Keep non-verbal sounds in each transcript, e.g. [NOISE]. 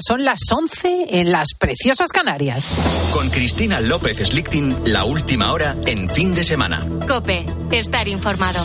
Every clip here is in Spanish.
Son las 11 en las preciosas Canarias. Con Cristina López Slichting, la última hora en fin de semana. Cope, estar informado.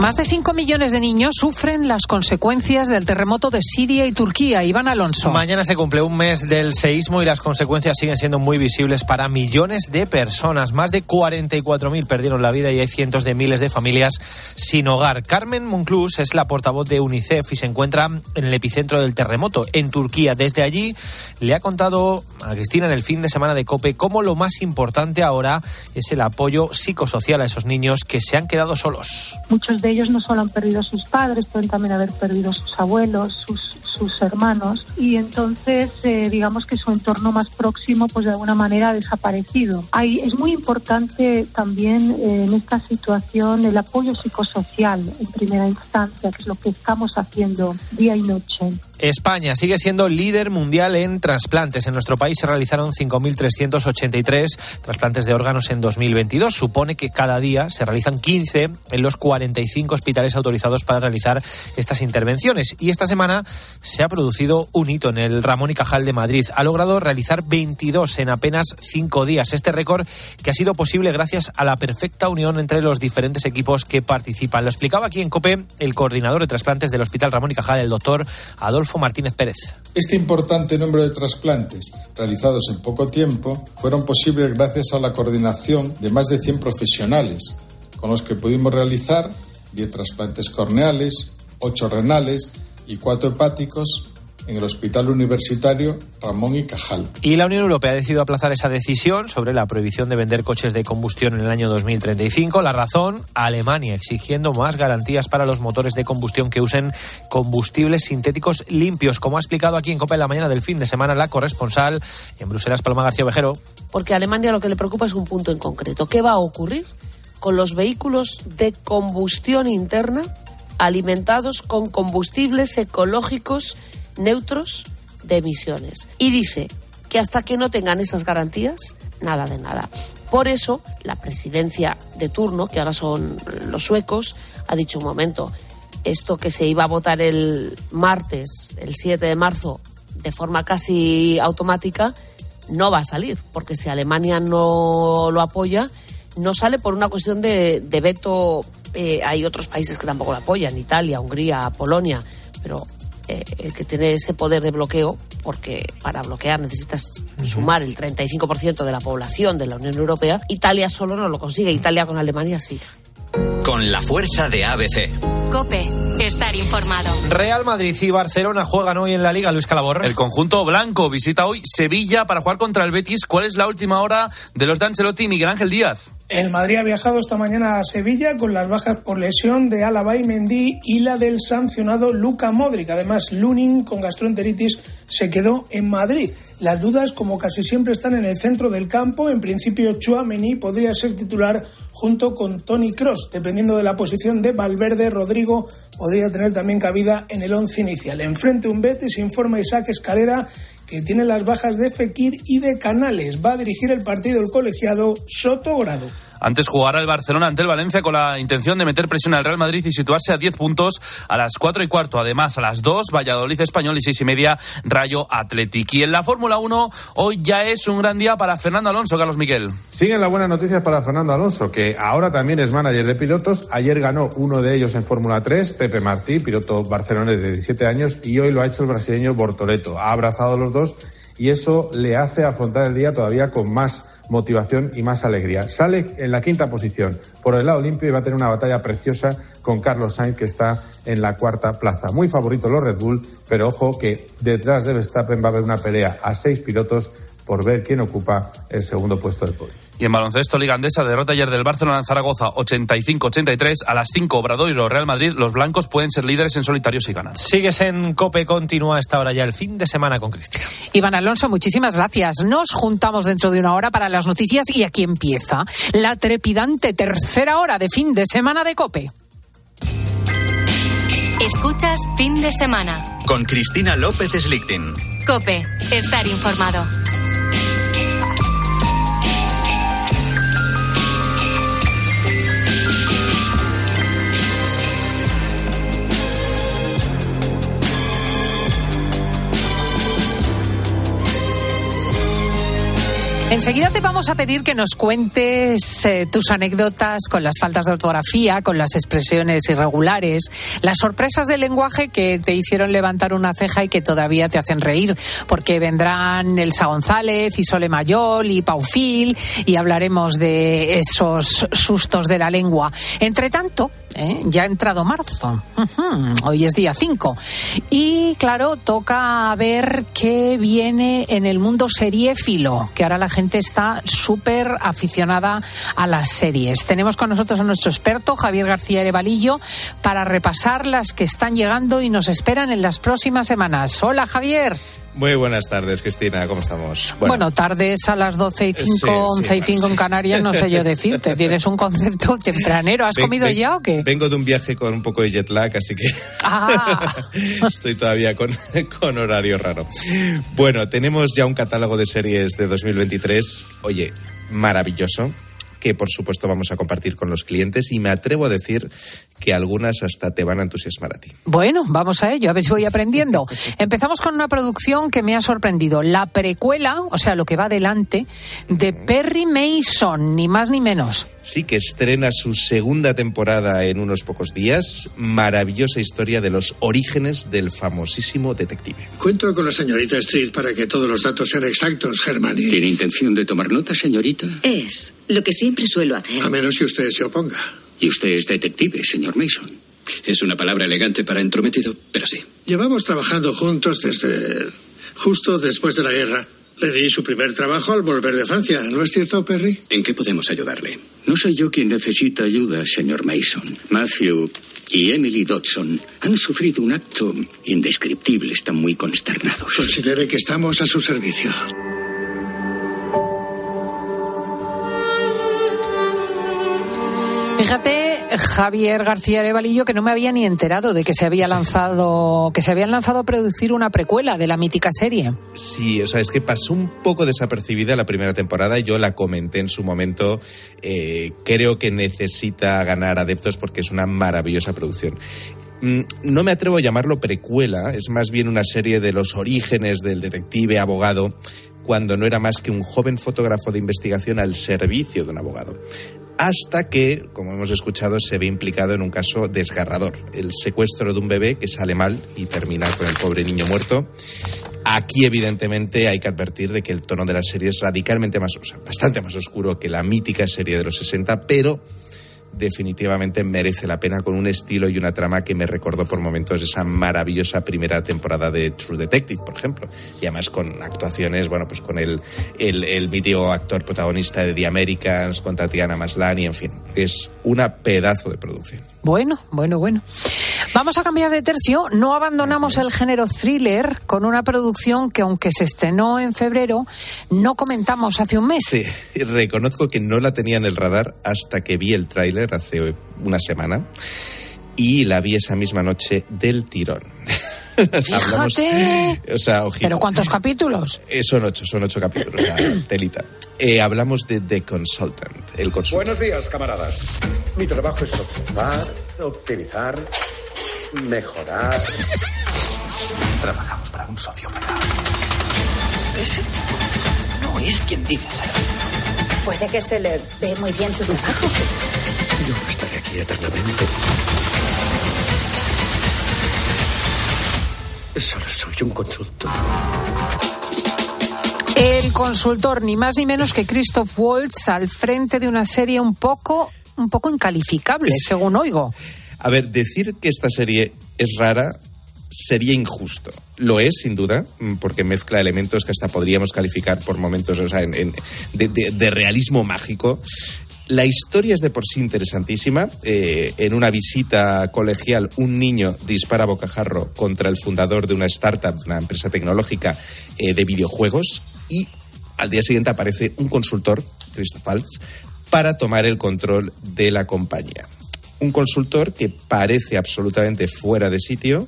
Más de 5 millones de niños sufren las consecuencias del terremoto de Siria y Turquía. Iván Alonso. Mañana se cumple un mes del seísmo y las consecuencias siguen siendo muy visibles para millones de personas. Más de 44.000 perdieron la vida y hay cientos de miles de familias sin hogar. Carmen Monclús es la portavoz de UNICEF y se encuentra en el epicentro del terremoto, en Turquía. Desde allí le ha contado a Cristina en el fin de semana de COPE cómo lo más importante ahora es el apoyo psicosocial a esos niños que se han quedado solos. Muchos ellos no solo han perdido sus padres, pueden también haber perdido sus abuelos, sus, sus hermanos, y entonces eh, digamos que su entorno más próximo pues de alguna manera ha desaparecido. Hay, es muy importante también eh, en esta situación el apoyo psicosocial en primera instancia, que es lo que estamos haciendo día y noche. España sigue siendo líder mundial en trasplantes. En nuestro país se realizaron 5.383 trasplantes de órganos en 2022. Supone que cada día se realizan 15 en los 45 cinco hospitales autorizados para realizar estas intervenciones. Y esta semana se ha producido un hito en el Ramón y Cajal de Madrid. Ha logrado realizar 22 en apenas cinco días. Este récord que ha sido posible gracias a la perfecta unión entre los diferentes equipos que participan. Lo explicaba aquí en COPE el coordinador de trasplantes del Hospital Ramón y Cajal, el doctor Adolfo Martínez Pérez. Este importante número de trasplantes realizados en poco tiempo fueron posibles gracias a la coordinación de más de 100 profesionales con los que pudimos realizar 10 trasplantes corneales, 8 renales y 4 hepáticos en el Hospital Universitario Ramón y Cajal. Y la Unión Europea ha decidido aplazar esa decisión sobre la prohibición de vender coches de combustión en el año 2035. La razón, Alemania exigiendo más garantías para los motores de combustión que usen combustibles sintéticos limpios, como ha explicado aquí en Copa en la mañana del fin de semana la corresponsal en Bruselas, Paloma García Vejero. Porque a Alemania lo que le preocupa es un punto en concreto. ¿Qué va a ocurrir con los vehículos de combustión interna alimentados con combustibles ecológicos neutros de emisiones. Y dice que hasta que no tengan esas garantías, nada de nada. Por eso, la presidencia de turno, que ahora son los suecos, ha dicho un momento, esto que se iba a votar el martes, el 7 de marzo, de forma casi automática, no va a salir, porque si Alemania no lo apoya, no sale por una cuestión de, veto. Eh, hay otros países que tampoco lo apoyan, Italia, Hungría, Polonia, pero eh, el que tiene ese poder de bloqueo, porque para bloquear necesitas sumar el 35% de la población de la Unión Europea, Italia solo no lo consigue, Italia con Alemania sí. Con la fuerza de ABC. Cope, estar informado. Real Madrid y Barcelona juegan hoy en la Liga, Luis Calabor. El conjunto blanco visita hoy Sevilla para jugar contra el Betis. ¿Cuál es la última hora de los de Ancelotti y Miguel Ángel Díaz? El Madrid ha viajado esta mañana a Sevilla con las bajas por lesión de Alaba y Mendy y la del sancionado Luca Modric. Además, Lunin con gastroenteritis se quedó en Madrid. Las dudas, como casi siempre, están en el centro del campo. En principio, Chouameni podría ser titular junto con Tony Cross. Dependiendo de la posición de Valverde, Rodrigo podría tener también cabida en el once inicial. Enfrente un Betis, informa Isaac Escalera que tiene las bajas de Fekir y de Canales. Va a dirigir el partido el colegiado Soto Grado. Antes jugará el Barcelona ante el Valencia con la intención de meter presión al Real Madrid y situarse a 10 puntos a las 4 y cuarto. Además, a las 2, Valladolid Español y 6 y media, Rayo Athletic. Y en la Fórmula 1, hoy ya es un gran día para Fernando Alonso, Carlos Miguel. Siguen las buenas noticias para Fernando Alonso, que ahora también es manager de pilotos. Ayer ganó uno de ellos en Fórmula 3, Pepe Martí, piloto barcelonés de 17 años, y hoy lo ha hecho el brasileño Bortoleto. Ha abrazado a los dos y eso le hace afrontar el día todavía con más motivación y más alegría. Sale en la quinta posición por el lado limpio y va a tener una batalla preciosa con Carlos Sainz, que está en la cuarta plaza. Muy favorito los Red Bull, pero ojo que detrás de Verstappen va a haber una pelea a seis pilotos por ver quién ocupa el segundo puesto del podio. Y en baloncesto, Liga Andesa, derrota ayer del Barcelona en Zaragoza 85-83. A las 5, Obradoiro, Real Madrid, los blancos pueden ser líderes en solitario si ganan. Sigues en COPE, continúa esta hora ya el fin de semana con Cristian. Iván Alonso, muchísimas gracias. Nos juntamos dentro de una hora para las noticias y aquí empieza la trepidante tercera hora de fin de semana de COPE. Escuchas fin de semana. Con Cristina López Slichting. COPE, estar informado. Enseguida te vamos a pedir que nos cuentes eh, tus anécdotas con las faltas de ortografía, con las expresiones irregulares, las sorpresas del lenguaje que te hicieron levantar una ceja y que todavía te hacen reír, porque vendrán Elsa González, Isole Mayol y Paufil y hablaremos de esos sustos de la lengua. Entre tanto, ¿eh? ya ha entrado marzo, hoy es día 5 y claro, toca ver qué viene en el mundo seriéfilo, que ahora la gente está súper aficionada a las series. Tenemos con nosotros a nuestro experto, Javier García Erevalillo, para repasar las que están llegando y nos esperan en las próximas semanas. Hola, Javier. Muy buenas tardes, Cristina, ¿cómo estamos? Bueno, tardes a las 12 y 5, Sí, sí, 11 y 5 en Canarias, no sé yo decirte. [LAUGHS] Tienes un concepto tempranero. ¿Has Ven- comido ven- ya o qué? Vengo de un viaje con un poco de jet lag, así que Ah, [LAUGHS] estoy todavía con, con horario raro. Bueno, tenemos ya un catálogo de series de 2023, oye, maravilloso, que por supuesto vamos a compartir con los clientes y me atrevo a decir que algunas hasta te van a entusiasmar a ti. Bueno, vamos a ello, a ver si voy [LAUGHS] aprendiendo. [LAUGHS] Empezamos con una producción que me ha sorprendido. La precuela, o sea, lo que va adelante, de Perry Mason, ni más ni menos. Sí que estrena su segunda temporada en unos pocos días. Maravillosa historia de los orígenes del famosísimo detective. Cuento con la señorita Street para que todos los datos sean exactos, Germani. ¿Tiene intención de tomar nota, señorita? Es lo que siempre suelo hacer. A menos que usted se oponga. Y usted es detective, señor Mason. Es una palabra elegante para entrometido, pero sí. Llevamos trabajando juntos desde justo después de la guerra. Le di su primer trabajo al volver de Francia, ¿no es cierto, Perry? ¿En qué podemos ayudarle? No soy yo quien necesita ayuda, señor Mason. Matthew y Emily Dodson han sufrido un acto indescriptible. Están muy consternados. Considere que estamos a su servicio. Fíjate, Javier García Arevalillo, que no me había ni enterado de que se había lanzado, que se habían lanzado a producir una precuela de la mítica serie. Sí, o sea, es que pasó un poco desapercibida la primera temporada. Yo la comenté en su momento. Eh, creo que necesita ganar adeptos porque es una maravillosa producción. Mm, No me atrevo a llamarlo precuela, es más bien una serie de los orígenes del detective abogado cuando no era más que un joven fotógrafo de investigación al servicio de un abogado. Hasta que, como hemos escuchado, se ve implicado en un caso desgarrador, el secuestro de un bebé que sale mal y termina con el pobre niño muerto. Aquí, evidentemente, hay que advertir de que el tono de la serie es radicalmente más, o sea, bastante más oscuro que la mítica serie de los 60, pero definitivamente merece la pena con un estilo y una trama que me recordó por momentos esa maravillosa primera temporada de True Detective, por ejemplo. Y además con actuaciones, bueno, pues con el, el, el mítico actor protagonista de The Americans, con Tatiana Maslany, en fin, es una pedazo de producción. Bueno, bueno, bueno. Vamos a cambiar de tercio. No abandonamos el género thriller con una producción que, aunque se estrenó en febrero, no comentamos hace un mes. Sí, reconozco que no la tenía en el radar hasta que vi el tráiler hace una semana y la vi esa misma noche del tirón. [LAUGHS] Fíjate. o sea, ojito. ¿Pero cuántos capítulos? Eh, son ocho, son ocho capítulos, o sea, [CLEARS THROAT] telita. Eh, hablamos de The Consultant, el consultor. Buenos días, camaradas. Mi trabajo es observar, optimizar, mejorar. Trabajamos para un sociópata. Ese tipo no es quien dice ser. Puede que se le ve muy bien su trabajo. Yo no estaré aquí eternamente. Solo soy un consultor. El consultor, ni más ni menos que Christoph Waltz, al frente de una serie un poco, un poco incalificable, según oigo. A ver, decir que esta serie es rara sería injusto. Lo es, sin duda, mm, porque mezcla elementos que hasta podríamos calificar por momentos o sea, en- en- de, de- de realismo mágico. La historia es de por sí interesantísima. Eh, en una visita colegial, un niño dispara bocajarro contra el fundador de una startup, una empresa tecnológica eh, de videojuegos, y al día siguiente aparece un consultor, Christoph para tomar el control de la compañía. Un consultor que parece absolutamente fuera de sitio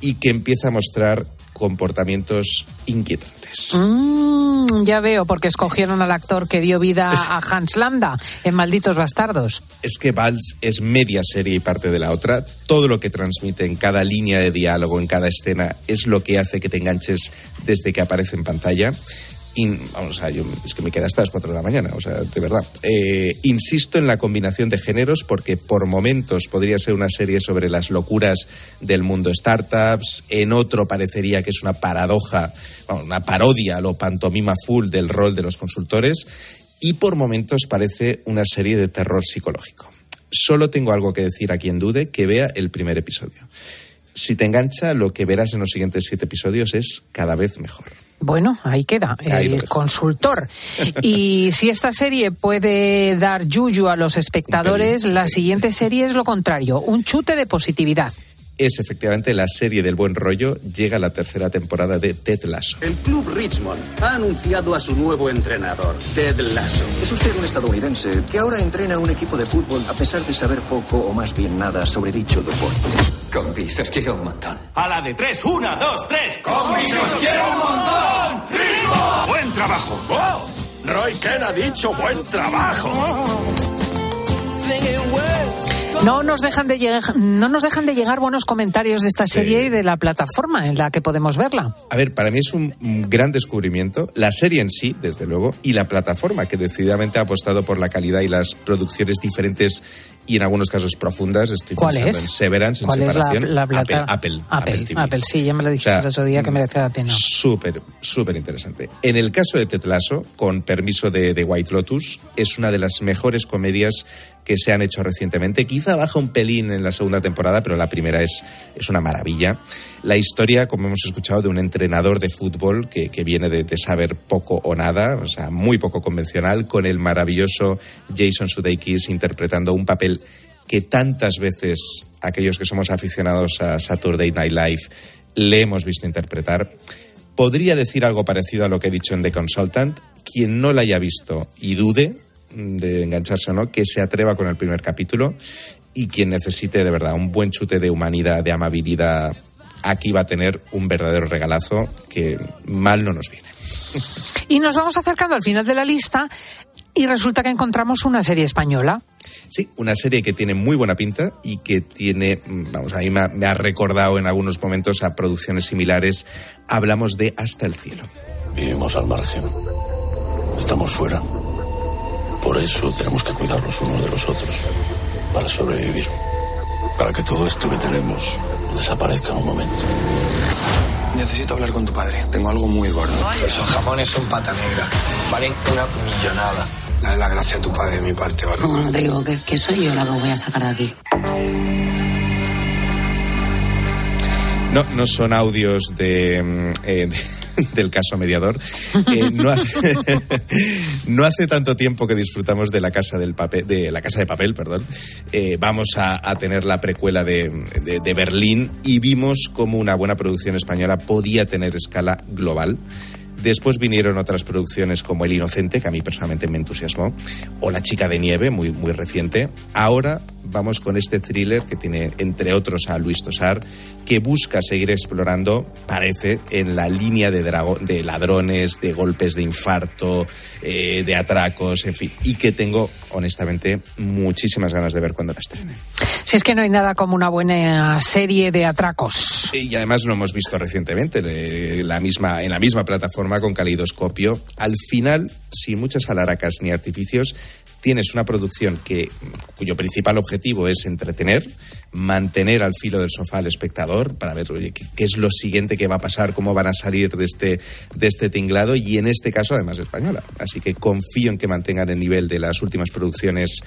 y que empieza a mostrar comportamientos inquietantes. Mm, ya veo, porque escogieron al actor que dio vida a Hans Landa en Malditos Bastardos. Es que Valls es media serie y parte de la otra. Todo lo que transmite en cada línea de diálogo, en cada escena, es lo que hace que te enganches desde que aparece en pantalla. Vamos a, yo, es que me queda hasta las 4 de la mañana, o sea, de verdad. Eh, insisto en la combinación de géneros porque por momentos podría ser una serie sobre las locuras del mundo startups, en otro parecería que es una paradoja, una parodia lo pantomima full del rol de los consultores y por momentos parece una serie de terror psicológico. Solo tengo algo que decir a quien dude que vea el primer episodio. Si te engancha, lo que verás en los siguientes siete episodios es cada vez mejor. Bueno, ahí queda, Ahí el consultor. Y si esta serie puede dar yuyu a los espectadores, la siguiente serie es lo contrario, un chute de positividad. Es efectivamente la serie del buen rollo. Llega la tercera temporada de Ted Lasso. El club Richmond ha anunciado a su nuevo entrenador, Ted Lasso. Es usted un estadounidense que ahora entrena un equipo de fútbol a pesar de saber poco o más bien nada sobre dicho deporte. Con visos quiero un montón. A la de tres, una, dos, tres. ¡Con visos quiero un montón! ¡Ritmo! ¡Buen trabajo! ¡Oh! Roy Ken ha dicho buen trabajo. No nos dejan de llegar, no nos dejan de llegar buenos comentarios de esta serie y de la plataforma en la que podemos verla. A ver, para mí es un gran descubrimiento. La serie en sí, desde luego, y la plataforma que decididamente ha apostado por la calidad y las producciones diferentes y en algunos casos profundas. Estoy ¿Cuál pensando es? en Severance, en ¿Cuál es la- separación. la plata- Apple, Apple, Apple, sí, ya me lo dijiste O sea, el otro día que merece la pena. Súper, súper interesante. En el caso de Ted Lasso, con permiso de, de White Lotus, es una de las mejores comedias que se han hecho recientemente. Quizá baja un pelín en la segunda temporada, pero la primera es, es una maravilla. La historia, como hemos escuchado, de un entrenador de fútbol que, que viene de, saber poco o nada, o sea, muy poco convencional, con el maravilloso Jason Sudeikis interpretando un papel que tantas veces aquellos que somos aficionados a Saturday Night Live le hemos visto interpretar. Podría decir algo parecido a lo que he dicho en The Consultant. Quien no la haya visto y dude de engancharse o no, que se atreva con el primer capítulo y quien necesite de verdad un buen chute de humanidad, de amabilidad, aquí va a tener un verdadero regalazo que mal no nos viene. [LAUGHS] Y nos vamos acercando al final de la lista y resulta que encontramos una serie española. Sí, una serie que tiene muy buena pinta y que tiene, mm, vamos, a mí me ha, me ha recordado en algunos momentos a producciones similares. Hablamos de Hasta el cielo. Vivimos al margen. Estamos fuera. Por eso tenemos que cuidar los unos de los otros. Para sobrevivir. Para que todo esto que tenemos desaparezca en un momento. Necesito hablar con tu padre. Tengo algo muy gordo. Esos jamones son pata negra. Valen una millonada. Dale la gracia a tu padre de mi parte, ¿vale? No, no te equivoques, que soy yo la que os voy a sacar de aquí. No, no son audios de, mm, eh, [LAUGHS] del caso mediador. Eh, [LAUGHS] no, hace, tanto tiempo que disfrutamos de la casa del papel, de la casa de papel, perdón. Eh, vamos a, tener la precuela de, de- de Berlín y vimos cómo una buena producción española podía tener escala global. Después vinieron otras producciones como El Inocente, que a mí personalmente me entusiasmó, o La Chica de Nieve, muy, muy reciente. Ahora vamos con este thriller que tiene, entre otros, a Luis Tosar, que busca seguir explorando, parece, en la línea de, de ladrones, de golpes de infarto, eh, de atracos, en fin, y que tengo, honestamente, muchísimas ganas de ver cuando la estrene. Si es que no hay nada como una buena serie de atracos. Y además lo hemos visto recientemente, le- la misma, en la misma plataforma con Caleidoscopio. Al final, sin muchas alaracas ni artificios, tienes una producción que, cuyo principal objetivo es entretener, mantener al filo del sofá al espectador para ver oye, qué, es lo siguiente que va a pasar, cómo van a salir de este, de este tinglado y en este caso además española. Así que confío en que mantengan el nivel de las últimas producciones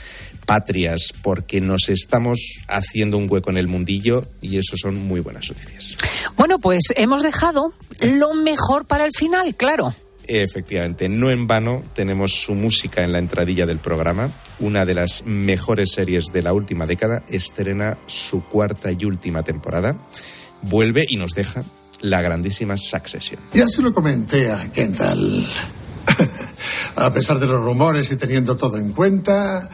patrias porque nos estamos haciendo un hueco en el mundillo y eso son muy buenas noticias. Bueno, pues hemos dejado lo mejor para el final, claro. Efectivamente, no en vano tenemos su música en la entradilla del programa. Una de las mejores series de la última década estrena su cuarta y última temporada. Vuelve y nos deja la grandísima Succession. Ya se lo comenté a Kendall. [LAUGHS] a pesar de los rumores y teniendo todo en cuenta,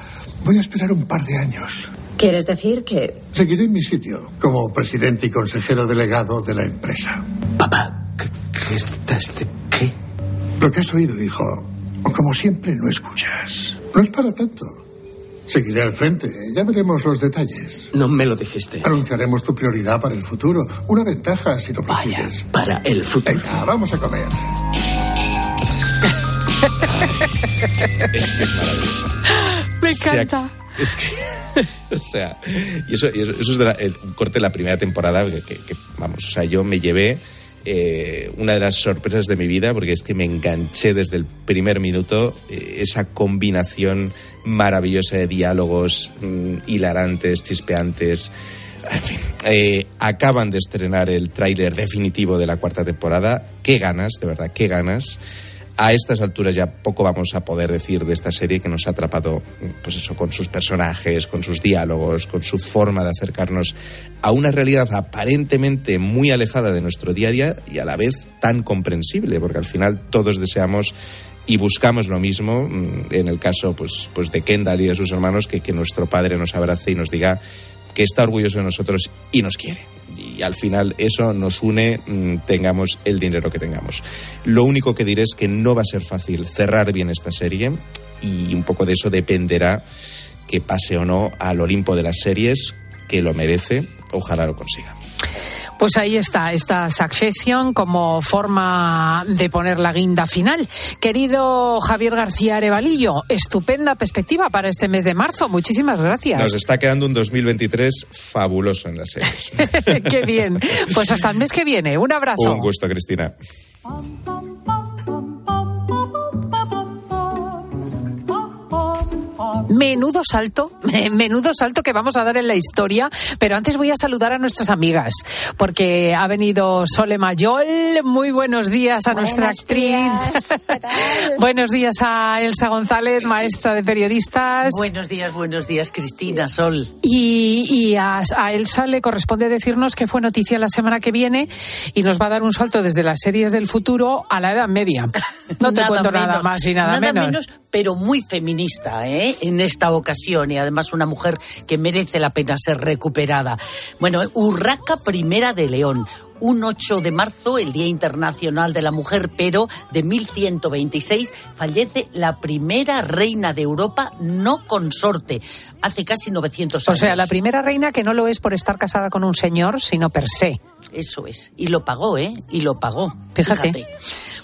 voy a esperar un par de años. ¿Quieres decir que Seguiré en mi sitio como presidente y consejero delegado de la empresa. ¿Qué estás de qué? Lo que has oído, hijo, o como siempre no escuchas. No es para tanto. Seguiré al frente. Ya veremos los detalles. No me lo dijiste. Anunciaremos tu prioridad para el futuro. Una ventaja si lo prefieres. Para el futuro. Venga, vamos a comer. [LAUGHS] es, es maravilloso. Encanta. Es que, [LAUGHS] o sea, y eso, y eso, eso es de la- el corte de la primera temporada que, que- que, vamos, o sea, yo me llevé eh, una de las sorpresas de mi vida porque es que me enganché desde el primer minuto eh, esa combinación maravillosa de diálogos mm, hilarantes, chispeantes. En fin, eh, acaban de estrenar el tráiler definitivo de la cuarta temporada. Qué ganas, de verdad, qué ganas. A estas alturas ya poco vamos a poder decir de esta serie que nos ha atrapado, pues eso, con sus personajes, con sus diálogos, con su forma de acercarnos a una realidad aparentemente muy alejada de nuestro día a día y a la vez tan comprensible, porque al final todos deseamos y buscamos lo mismo, mm, en el caso pues, pues de Kendall y de sus hermanos, que, que nuestro padre nos abrace y nos diga que está orgulloso de nosotros y nos quiere. Y al final eso nos une, mm, tengamos el dinero que tengamos. Lo único que diré es que no va a ser fácil cerrar bien esta serie y un poco de eso dependerá que pase o no al Olimpo de las series, que lo merece, ojalá lo consiga. Pues ahí está, esta Succession como forma de poner la guinda final. Querido Javier García Arevalillo, estupenda perspectiva para este mes de marzo. Muchísimas gracias. Nos está quedando un 2023 fabuloso en las series. [LAUGHS] Qué bien. Pues hasta el mes que viene. Un abrazo. Un gusto, Cristina. Menudo salto, menudo salto que vamos a dar en la historia, pero antes voy a saludar a nuestras amigas, porque ha venido Sole Mayol, muy buenos días a nuestra actriz, [LAUGHS] buenos días a Elsa González, maestra de periodistas, Buenos días, buenos días, Cristina Sol. y, y a, a Elsa le corresponde decirnos que fue noticia la semana que viene y nos va a dar un salto desde las series del futuro a la Edad Media. [LAUGHS] No te Nada cuento nada más y nada, menos. pero muy feminista, ¿eh? En esta ocasión y además una mujer que merece la pena ser recuperada. Bueno, Urraca Primera de León. Un 8 de marzo, el Día Internacional de la Mujer, pero de 1126 fallece la primera reina de Europa no consorte, hace casi 900 O años. sea, la primera reina que no lo es por estar casada con un señor, sino per se. Eso es. Y lo pagó, ¿eh? Y lo pagó. Fíjate.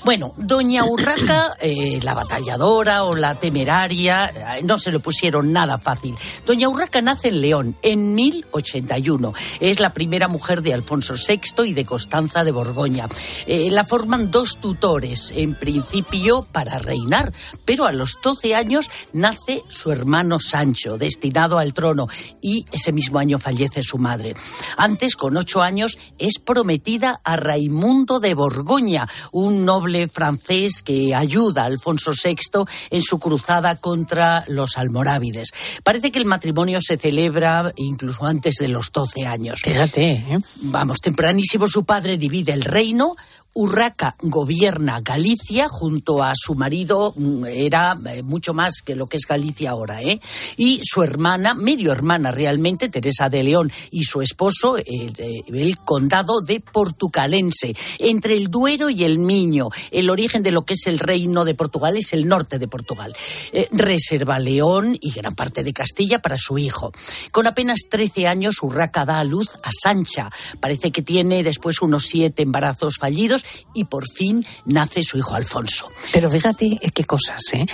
Bueno, Doña Urraca, eh, la batalladora o la temeraria, eh, no se le pusieron nada fácil. Doña Urraca nace en León en 1081. Es la primera mujer de Alfonso VI y de Constanza de Borgoña. Eh, la forman dos tutores, en principio para reinar, pero a los 12 años nace su hermano Sancho, destinado al trono, y ese mismo año fallece su madre. Antes, con ocho años, es prometida a Raimundo de Borgoña, un noble francés que ayuda a Alfonso VI en su cruzada contra los almorávides. Parece que el matrimonio se celebra incluso antes de los 12 años. Fíjate, ¿eh? Vamos, tempranísimo su padre divide el reino. Urraca gobierna Galicia junto a su marido, mm, era eh, mucho más que lo que es Galicia ahora, ¿eh? Y su hermana, medio hermana realmente, Teresa de León, y su esposo, el, eh, condado de Portucalense, entre el Duero y el Miño. El origen de lo que es el reino de Portugal es el norte de Portugal. Eh, reserva León y gran parte de Castilla para su hijo. Con apenas 13 años, Urraca da a luz a Sancha. Parece que tiene después unos siete embarazos fallidos y por fin nace su hijo Alfonso. Pero fíjate qué cosas, ¿eh?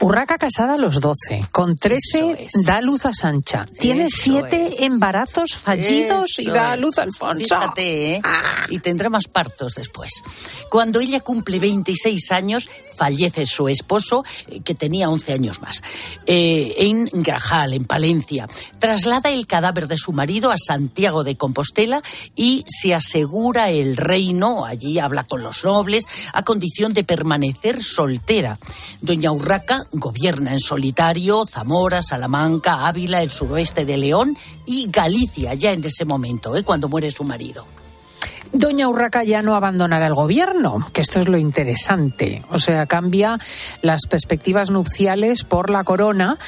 Urraca casada a los 12, con 13 da luz a Sancha. Tiene Eso siete embarazos fallidos y da a luz a Alfonso. Fíjate, ¿eh? Y tendrá más partos después. Cuando ella cumple 26 años, fallece su esposo, eh, que tenía 11 años más, eh, en Grajal, en Palencia. Traslada el cadáver de su marido a Santiago de Compostela y se asegura el reino, allí habla con los nobles, a condición de permanecer soltera. Doña Urraca gobierna en solitario Zamora, Salamanca, Ávila, el suroeste de León y Galicia, ya en ese momento, ¿eh? cuando muere su marido. Doña Urraca ya no abandonará el gobierno, que esto es lo interesante. O sea, cambia las perspectivas nupciales por la corona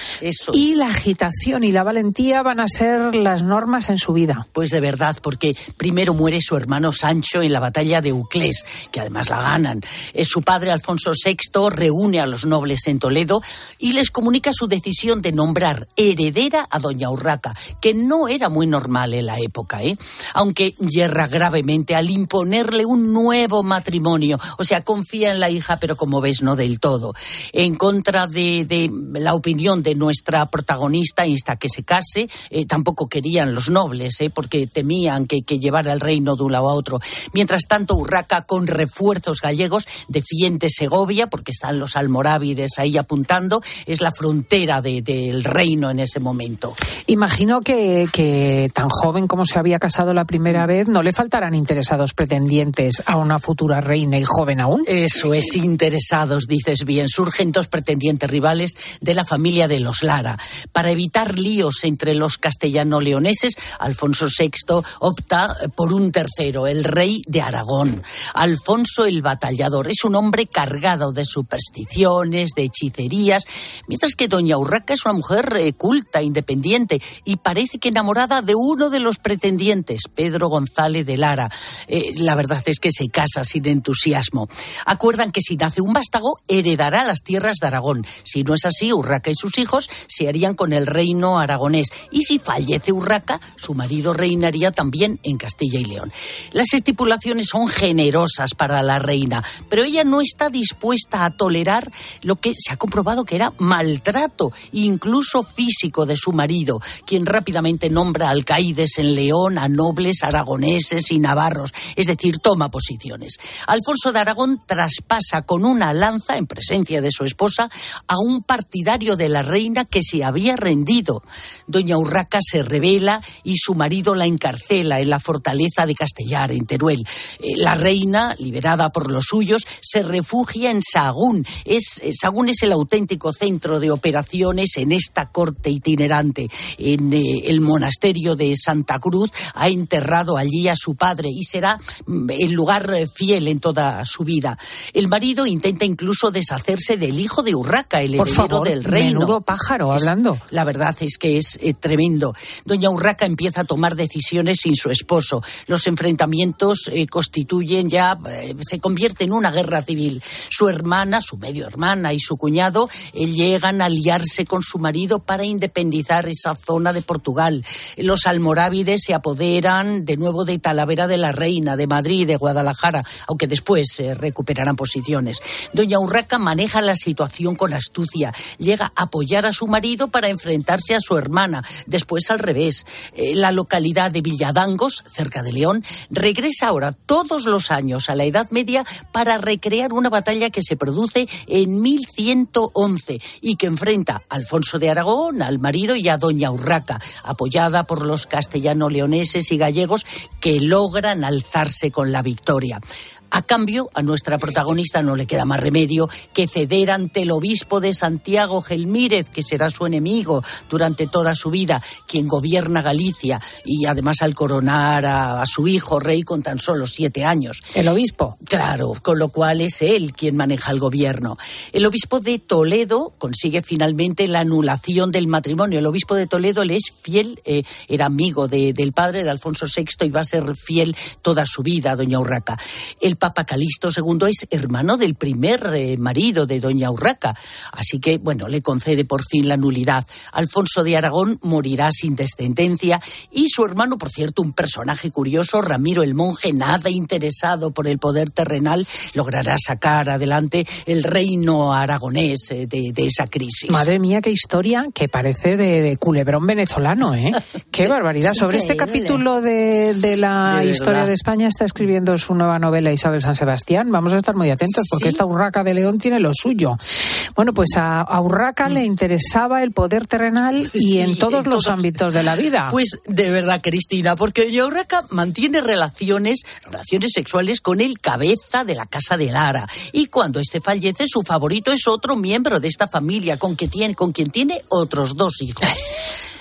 y la agitación y la valentía van a ser las normas en su vida. Pues de verdad, porque primero muere su hermano Sancho en la batalla de Uclés, que además la ganan. Eh, su padre Alfonso VI reúne a los nobles en Toledo y les comunica su decisión de nombrar heredera a doña Urraca, que no era muy normal en la época, ¿eh? aunque yerra gravemente al imponerle un nuevo matrimonio. O sea, confía en la hija, pero como ves, no del todo. En contra de, la opinión de nuestra protagonista, insta que se case. Eh, tampoco querían los nobles, eh, porque temían que, que llevara el reino de un lado a otro. Mientras tanto, Urraca, con refuerzos gallegos, defiende Segovia, porque están los almorávides ahí apuntando. Es la frontera de- del reino en ese momento. Imagino que, tan joven como se había casado la primera vez, no le faltarán interesados pretendientes a una futura reina y joven aún. Eso es, interesados, dices bien. Surgen dos pretendientes rivales de la familia de los Lara. Para evitar líos entre los castellano-leoneses, Alfonso VI opta por un tercero, el rey de Aragón. Alfonso el Batallador es un hombre cargado de supersticiones, de hechicerías, mientras que doña Urraca es una mujer eh, culta, independiente y parece que enamorada de uno de los pretendientes, Pedro González de Lara. Eh, la verdad es que se casa sin entusiasmo. Acuerdan que si nace un vástago, heredará las tierras de Aragón. Si no es así, Urraca y sus hijos se harían con el reino aragonés. Y si fallece Urraca, su marido reinaría también en Castilla y León. Las estipulaciones son generosas para la reina, pero ella no está dispuesta a tolerar lo que se ha comprobado que era maltrato, incluso físico, de su marido, quien rápidamente nombra alcaides en León a nobles aragoneses y navarros, es decir, toma posiciones. Alfonso de Aragón traspasa con una lanza, en presencia de su esposa, a un partidario de la reina que se había rendido. Doña Urraca se revela y su marido la encarcela en la fortaleza de Castellar, en Teruel. Eh, La reina, liberada por los suyos, se refugia en Sagún. Es, eh, Sagún es el auténtico centro de operaciones en esta corte itinerante. En eh, el monasterio de Santa Cruz ha enterrado allí a su padre y será mm, el lugar eh, fiel en toda su vida. El marido intenta incluso deshacerse del hijo de Urraca, el Por heredero favor, del reino. menudo pájaro Es- hablando. la verdad es que es eh, tremendo. Doña Urraca empieza a tomar decisiones sin su esposo. Los enfrentamientos eh, constituyen ya, eh, se convierte en una guerra civil. Su hermana, su medio hermana y su cuñado llegan a aliarse con su marido para independizar esa zona de Portugal. Los almorávides se apoderan de nuevo de Talavera de la Reina, de Madrid, de Guadalajara, aunque después eh, recuperarán posiciones. Doña Urraca maneja la situación con astucia. Llega a apoyar a su marido para enfrentarse a su hermana. Después al revés. Eh, la localidad de Villadangos, cerca de León, regresa ahora todos los años a la Edad Media para recrear una batalla que se produce en 1111 y que enfrenta a Alfonso de Aragón, al marido y a Doña Urraca, apoyada por los castellano-leoneses y gallegos que logran alzarse con la victoria. A cambio, a nuestra protagonista no le queda más remedio que ceder ante el obispo de Santiago Gelmírez, que será su enemigo durante toda su vida, quien gobierna Galicia y además al coronar a, a su hijo rey con tan solo siete años. El obispo. Claro, con lo cual es él quien maneja el gobierno. El obispo de Toledo consigue finalmente la anulación del matrimonio. El obispo de Toledo le es fiel, eh, era amigo de- del padre de Alfonso VI y va a ser fiel toda su vida a Doña Urraca. El Papa Calixto II es hermano del primer eh, marido de Doña Urraca, así que, bueno, le concede por fin la nulidad. Alfonso de Aragón morirá sin descendencia y su hermano, por cierto, un personaje curioso, Ramiro el Monje, nada interesado por el poder terrenal, logrará sacar adelante el reino aragonés eh, de, de esa crisis. Madre mía, qué historia que parece de, de culebrón venezolano, ¿eh? [LAUGHS] Qué barbaridad. Sobre este capítulo de, de la De historia de España está escribiendo su nueva novela Isabel San Sebastián. Vamos a estar muy atentos porque esta Urraca de León tiene lo suyo. Bueno, pues a, a Urraca le interesaba el poder terrenal y Sí, en todos en los todos- ámbitos de la vida. Pues de verdad, Cristina, porque Doña Urraca mantiene relaciones, relaciones sexuales con el cabeza de la casa de Lara. Y cuando este fallece, su favorito es otro miembro de esta familia, con, que tiene, con quien tiene otros dos hijos. [LAUGHS]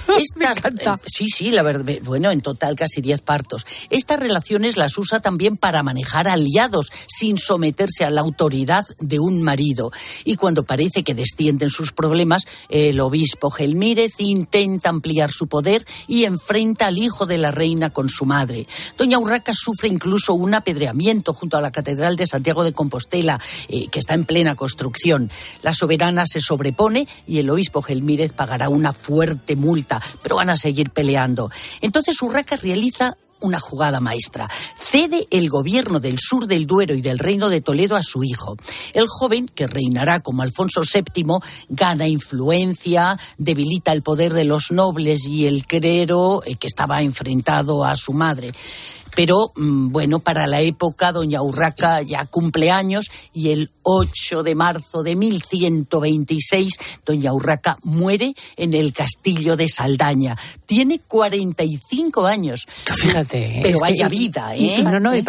[LAUGHS] Estas, eh, sí, sí, la verdad, bueno, en total casi 10 partos. Estas relaciones las usa también para manejar aliados sin someterse a la autoridad de un marido. Y cuando parece que descienden sus problemas, el obispo Gelmírez intenta ampliar su poder y enfrenta al hijo de la reina con su madre. Doña Urraca sufre incluso un apedreamiento junto a la Catedral de Santiago de Compostela, eh, que está en plena construcción. La soberana se sobrepone y el obispo Gelmírez pagará una fuerte multa, pero van a seguir peleando. Entonces Urraca realiza una jugada maestra. Cede el gobierno del sur del Duero y del reino de Toledo a su hijo. El joven, que reinará como Alfonso VII, gana influencia, debilita el poder de los nobles y el clero eh, que estaba enfrentado a su madre pero mm, bueno, para la época doña Urraca ya cumple años y el 8 de marzo de 1126 doña Urraca muere en el castillo de Saldaña. Tiene 45 años. Fíjate. Pero haya vida, ¿eh? no, no, y,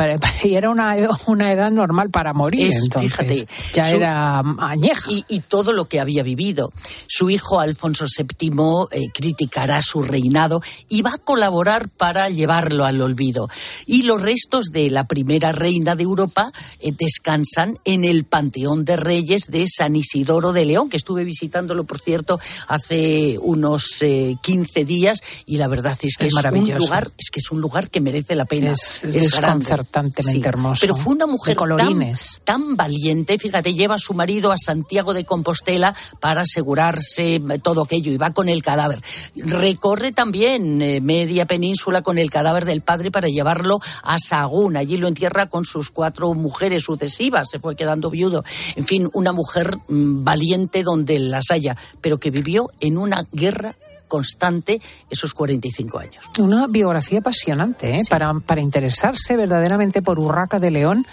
era una, una, edad normal para morir. entonces, fíjate, ya era añeja. Y, todo lo que había vivido. Su hijo Alfonso VII eh, criticará su reinado y va a colaborar para llevarlo al olvido y los restos de la primera reina de Europa eh, descansan en el Panteón de Reyes de San Isidoro de León, que estuve visitándolo, por cierto, hace unos 15 eh, días y la verdad es que es, un lugar, es que es un lugar que merece la pena. Es, desconcertantemente hermoso. Pero fue una mujer tan, tan valiente, fíjate, lleva a su marido a Santiago de Compostela para asegurarse todo aquello y va con el cadáver. Recorre también eh, media península con el cadáver del padre para llevarlo a Sagún. Allí lo entierra con sus cuatro mujeres sucesivas. Se fue quedando viudo. En fin, una mujer mm, valiente donde las haya, pero que vivió en una guerra constante esos 45 años. Una biografía apasionante ¿eh? para, para interesarse verdaderamente por Urraca de León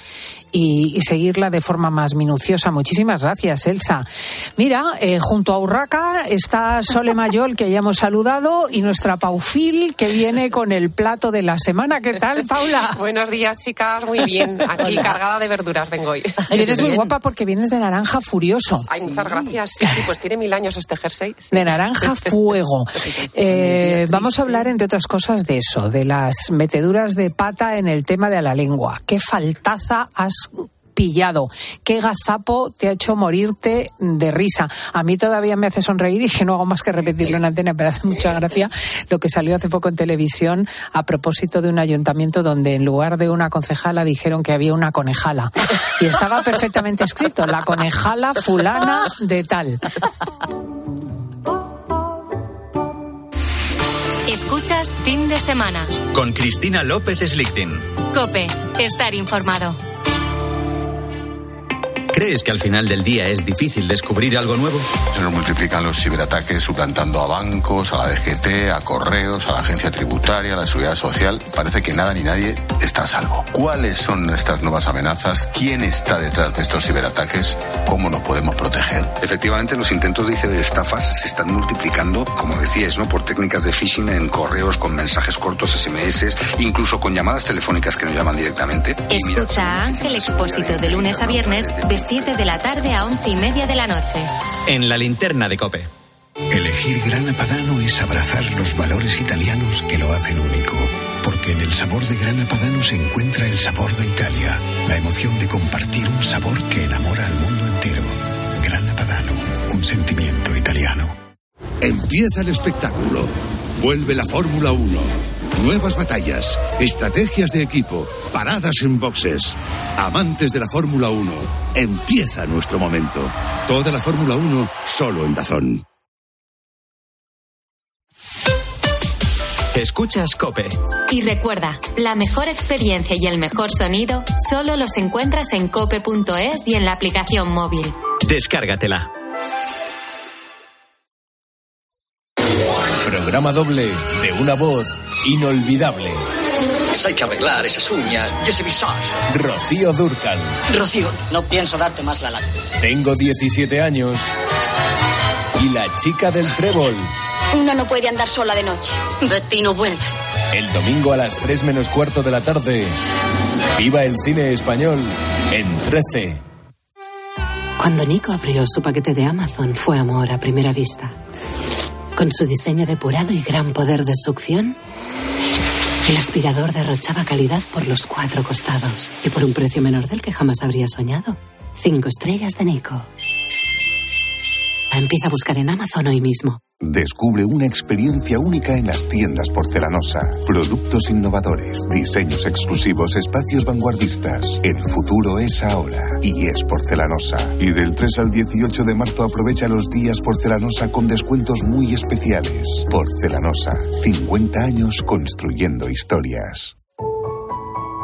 y, seguirla de forma más minuciosa. Muchísimas gracias, Elsa. Mira, eh, junto a Urraca está Sole Mayol, que ya hemos saludado, y nuestra Paufil, que viene con el plato de la semana. ¿Qué tal, Paula? [LAUGHS] Buenos días, chicas. Muy bien. Aquí cargada de verduras vengo hoy. [LAUGHS] Eres muy guapa porque vienes de naranja furioso. Ay, muchas gracias. Sí, sí, pues tiene mil años este jersey. De naranja [LAUGHS] fuego. Eh, vamos a hablar, entre otras cosas, de eso, de las meteduras de pata en el tema de la lengua. ¿Qué faltaza has pillado. Qué gazapo te ha hecho morirte de risa. A mí todavía me hace sonreír y que no hago más que repetirlo en antena, pero hace mucha gracia lo que salió hace poco en televisión a propósito de un ayuntamiento donde en lugar de una concejala dijeron que había una conejala. Y estaba perfectamente escrito, la conejala fulana de tal. Escuchas fin de semana. Con Cristina López Slichting. Cope, estar informado. ¿Crees que al final del día es difícil descubrir algo nuevo? Se nos multiplican los ciberataques suplantando a bancos, a la DGT, a correos, a la agencia tributaria, a la seguridad social. Parece que nada ni nadie está a salvo. ¿Cuáles son estas nuevas amenazas? ¿Quién está detrás de estos ciberataques? ¿Cómo nos podemos proteger? Efectivamente, los intentos de ciberestafas se están multiplicando, como decías, ¿no? por técnicas de phishing en correos con mensajes cortos, SMS, incluso con llamadas telefónicas que nos llaman directamente. Escucha a Ángel Expósito de lunes a viernes de 7 de la tarde a 11 y media de la noche. En la linterna de Cope. Elegir Grana Padano es abrazar los valores italianos que lo hacen único. Porque en el sabor de Grana Padano se encuentra el sabor de Italia, la emoción de compartir un sabor que enamora al mundo entero. Grana Padano, un sentimiento italiano. Empieza el espectáculo. Vuelve la Fórmula 1. Nuevas batallas, estrategias de equipo, paradas en boxes. Amantes de la Fórmula 1, empieza nuestro momento. Toda la Fórmula 1 solo en Dazón. Escuchas Cope. Y recuerda, la mejor experiencia y el mejor sonido solo los encuentras en cope.es y en la aplicación móvil. Descárgatela. Programa doble de una voz inolvidable. Hay que arreglar esas uñas y ese visage. Rocío Durcal. Rocío, no pienso darte más la lata. Tengo 17 años. Y la chica del trébol. Uno no puede andar sola de noche. Betty, no vuelvas. El domingo a las 3 menos cuarto de la tarde. Viva el cine español en 13. Cuando Nico abrió su paquete de Amazon fue amor a primera vista. Con su diseño depurado y gran poder de succión, el aspirador derrochaba calidad por los cuatro costados y por un precio menor del que jamás habría soñado. Cinco estrellas de Nico. Empieza a buscar en Amazon hoy mismo. Descubre una experiencia única en las tiendas porcelanosa. Productos innovadores, diseños exclusivos, espacios vanguardistas. El futuro es ahora y es porcelanosa. Y del 3 al 18 de marzo aprovecha los días porcelanosa con descuentos muy especiales. Porcelanosa, 50 años construyendo historias.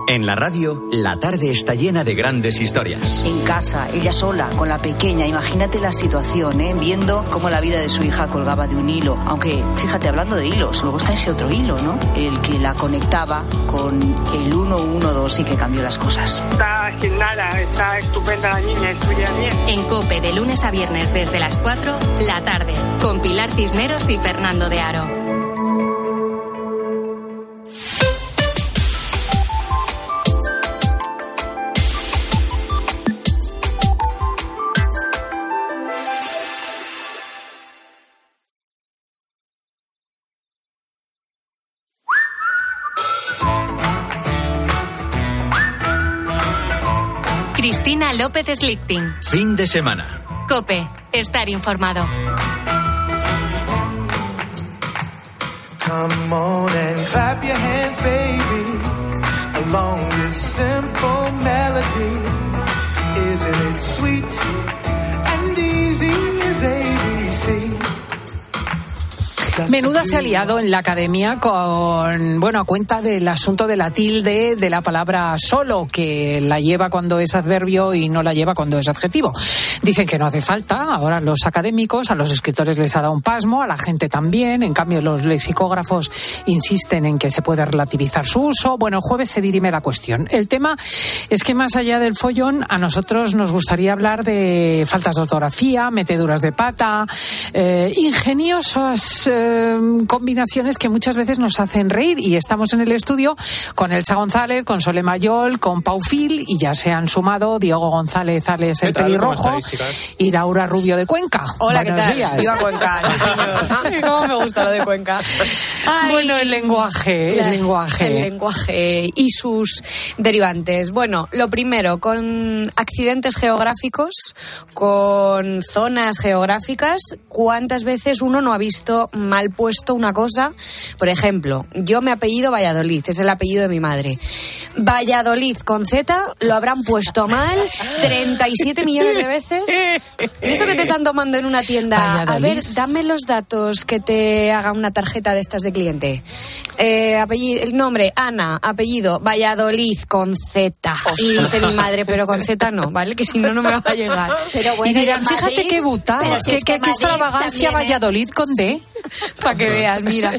En la radio, la tarde está llena de grandes historias. En casa, ella sola, con la pequeña. Imagínate la situación, ¿eh? Viendo cómo la vida de su hija colgaba de un hilo. Aunque, fíjate, hablando de hilos, luego está ese otro hilo, ¿no? El que la conectaba con el 112 y que cambió las cosas. Está sin nada, está estupenda la niña, estudia bien. En COPE, de lunes a viernes desde las 4, la tarde, con Pilar Cisneros y Fernando de Aro. López Slichting. Fin de semana. Cope, estar informado. Come on and clap your hands, baby, Menuda se ha liado en la academia con, bueno, a cuenta del asunto de la tilde de la palabra solo, que la lleva cuando es adverbio y no la lleva cuando es adjetivo. Dicen que no hace falta, ahora los académicos, a los escritores les ha dado un pasmo, a la gente también, en cambio los lexicógrafos insisten en que se puede relativizar su uso. Bueno, el jueves se dirime la cuestión. El tema es que más allá del follón, a nosotros nos gustaría hablar de faltas de ortografía, meteduras de pata, eh, ingeniosas eh, combinaciones que muchas veces nos hacen reír y estamos en el estudio con Elsa González, con Sole Mayol, con Pau Fil y ya se han sumado Diego González, Alex el pelirrojo y Laura Rubio de Cuenca. Hola, ¿qué Buenos tal? días. Viva Cuenca, [LAUGHS] sí, señor. [LAUGHS] ¿Cómo me gusta lo de Cuenca? Ay, Bueno, el lenguaje, la- el lenguaje. El lenguaje y sus derivantes. Bueno, lo primero, con accidentes geográficos, con zonas geográficas, ¿cuántas veces uno no ha visto mal puesto una cosa? Por ejemplo, yo me apellido Valladolid, es el apellido de mi madre. Valladolid con Z lo habrán puesto mal 37 millones de veces. Esto que te están tomando en una tienda, a Valladolid. ver, dame los datos que te haga una tarjeta de estas de cliente. Eh, apellido, el nombre, Ana, apellido, Valladolid con Z. Y dice mi madre, pero con Z no, ¿vale? Que si no, no me va a llegar. Pero y dirán, fíjate qué buta, qué, es que qué Madrid extravagancia también es- Valladolid con D. Para que veas, mira.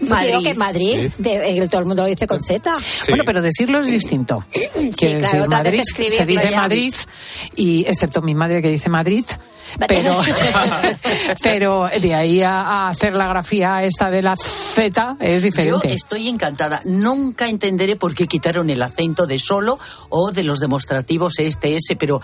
Madrid. Digo que Madrid, de- eh, todo el mundo lo dice con Z. Bueno, pero decirlo es distinto. Quiero claro, decir, Madrid, se dice ya. Madrid, y excepto mi madre que dice Madrid, pero, [LAUGHS] pero de ahí a, a hacer la grafía esta de la Z es Yo diferente. estoy encantada. Nunca entenderé por qué quitaron el acento de solo o de los demostrativos este, ese, pero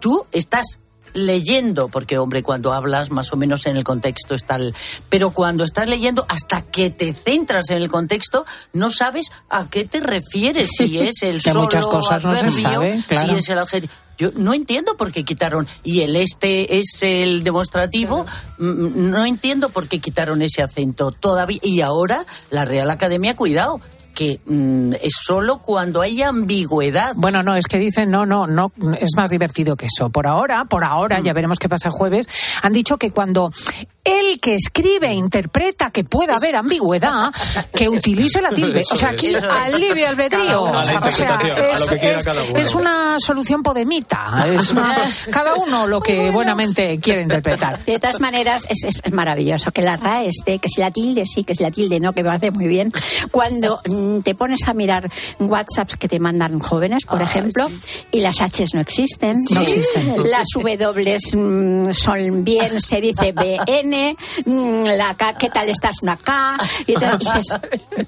tú estás leyendo, porque hombre, cuando hablas más o menos en el contexto está el... Pero cuando estás leyendo, hasta que te centras en el contexto, no sabes a qué te refieres, si [LAUGHS] es el solo muchas cosas no se sabe, claro. si es el adjetivo. Yo no entiendo por qué quitaron, y el este es el demostrativo, no entiendo por qué quitaron ese acento todavía. Y ahora la Real Academia, cuidado, que mm, es solo cuando hay ambigüedad. Bueno, no, es que dicen, no, no, no, es más divertido que eso. Por ahora, por ahora, ya veremos qué pasa el jueves, han dicho que cuando el que escribe interpreta que puede haber ambigüedad, que utilice la tilde. Eso O sea, aquí es. al libre albedrío. A la O sea, interpretación, a es, lo que quiera es- cada uno. es una solución podemita. Es una- [LAUGHS] cada uno lo que buenamente quiere interpretar. De todas maneras, es, es maravilloso que la RAE esté, que si la tilde sí, que si la tilde no, que me parece muy bien. Cuando mm, te pones a mirar WhatsApps que te mandan jóvenes, por ejemplo, y las Hs no existen. No existen. Las W mm, son bien, se dice BN, mm, la K, ¿qué tal estás? Una K. Y te dices,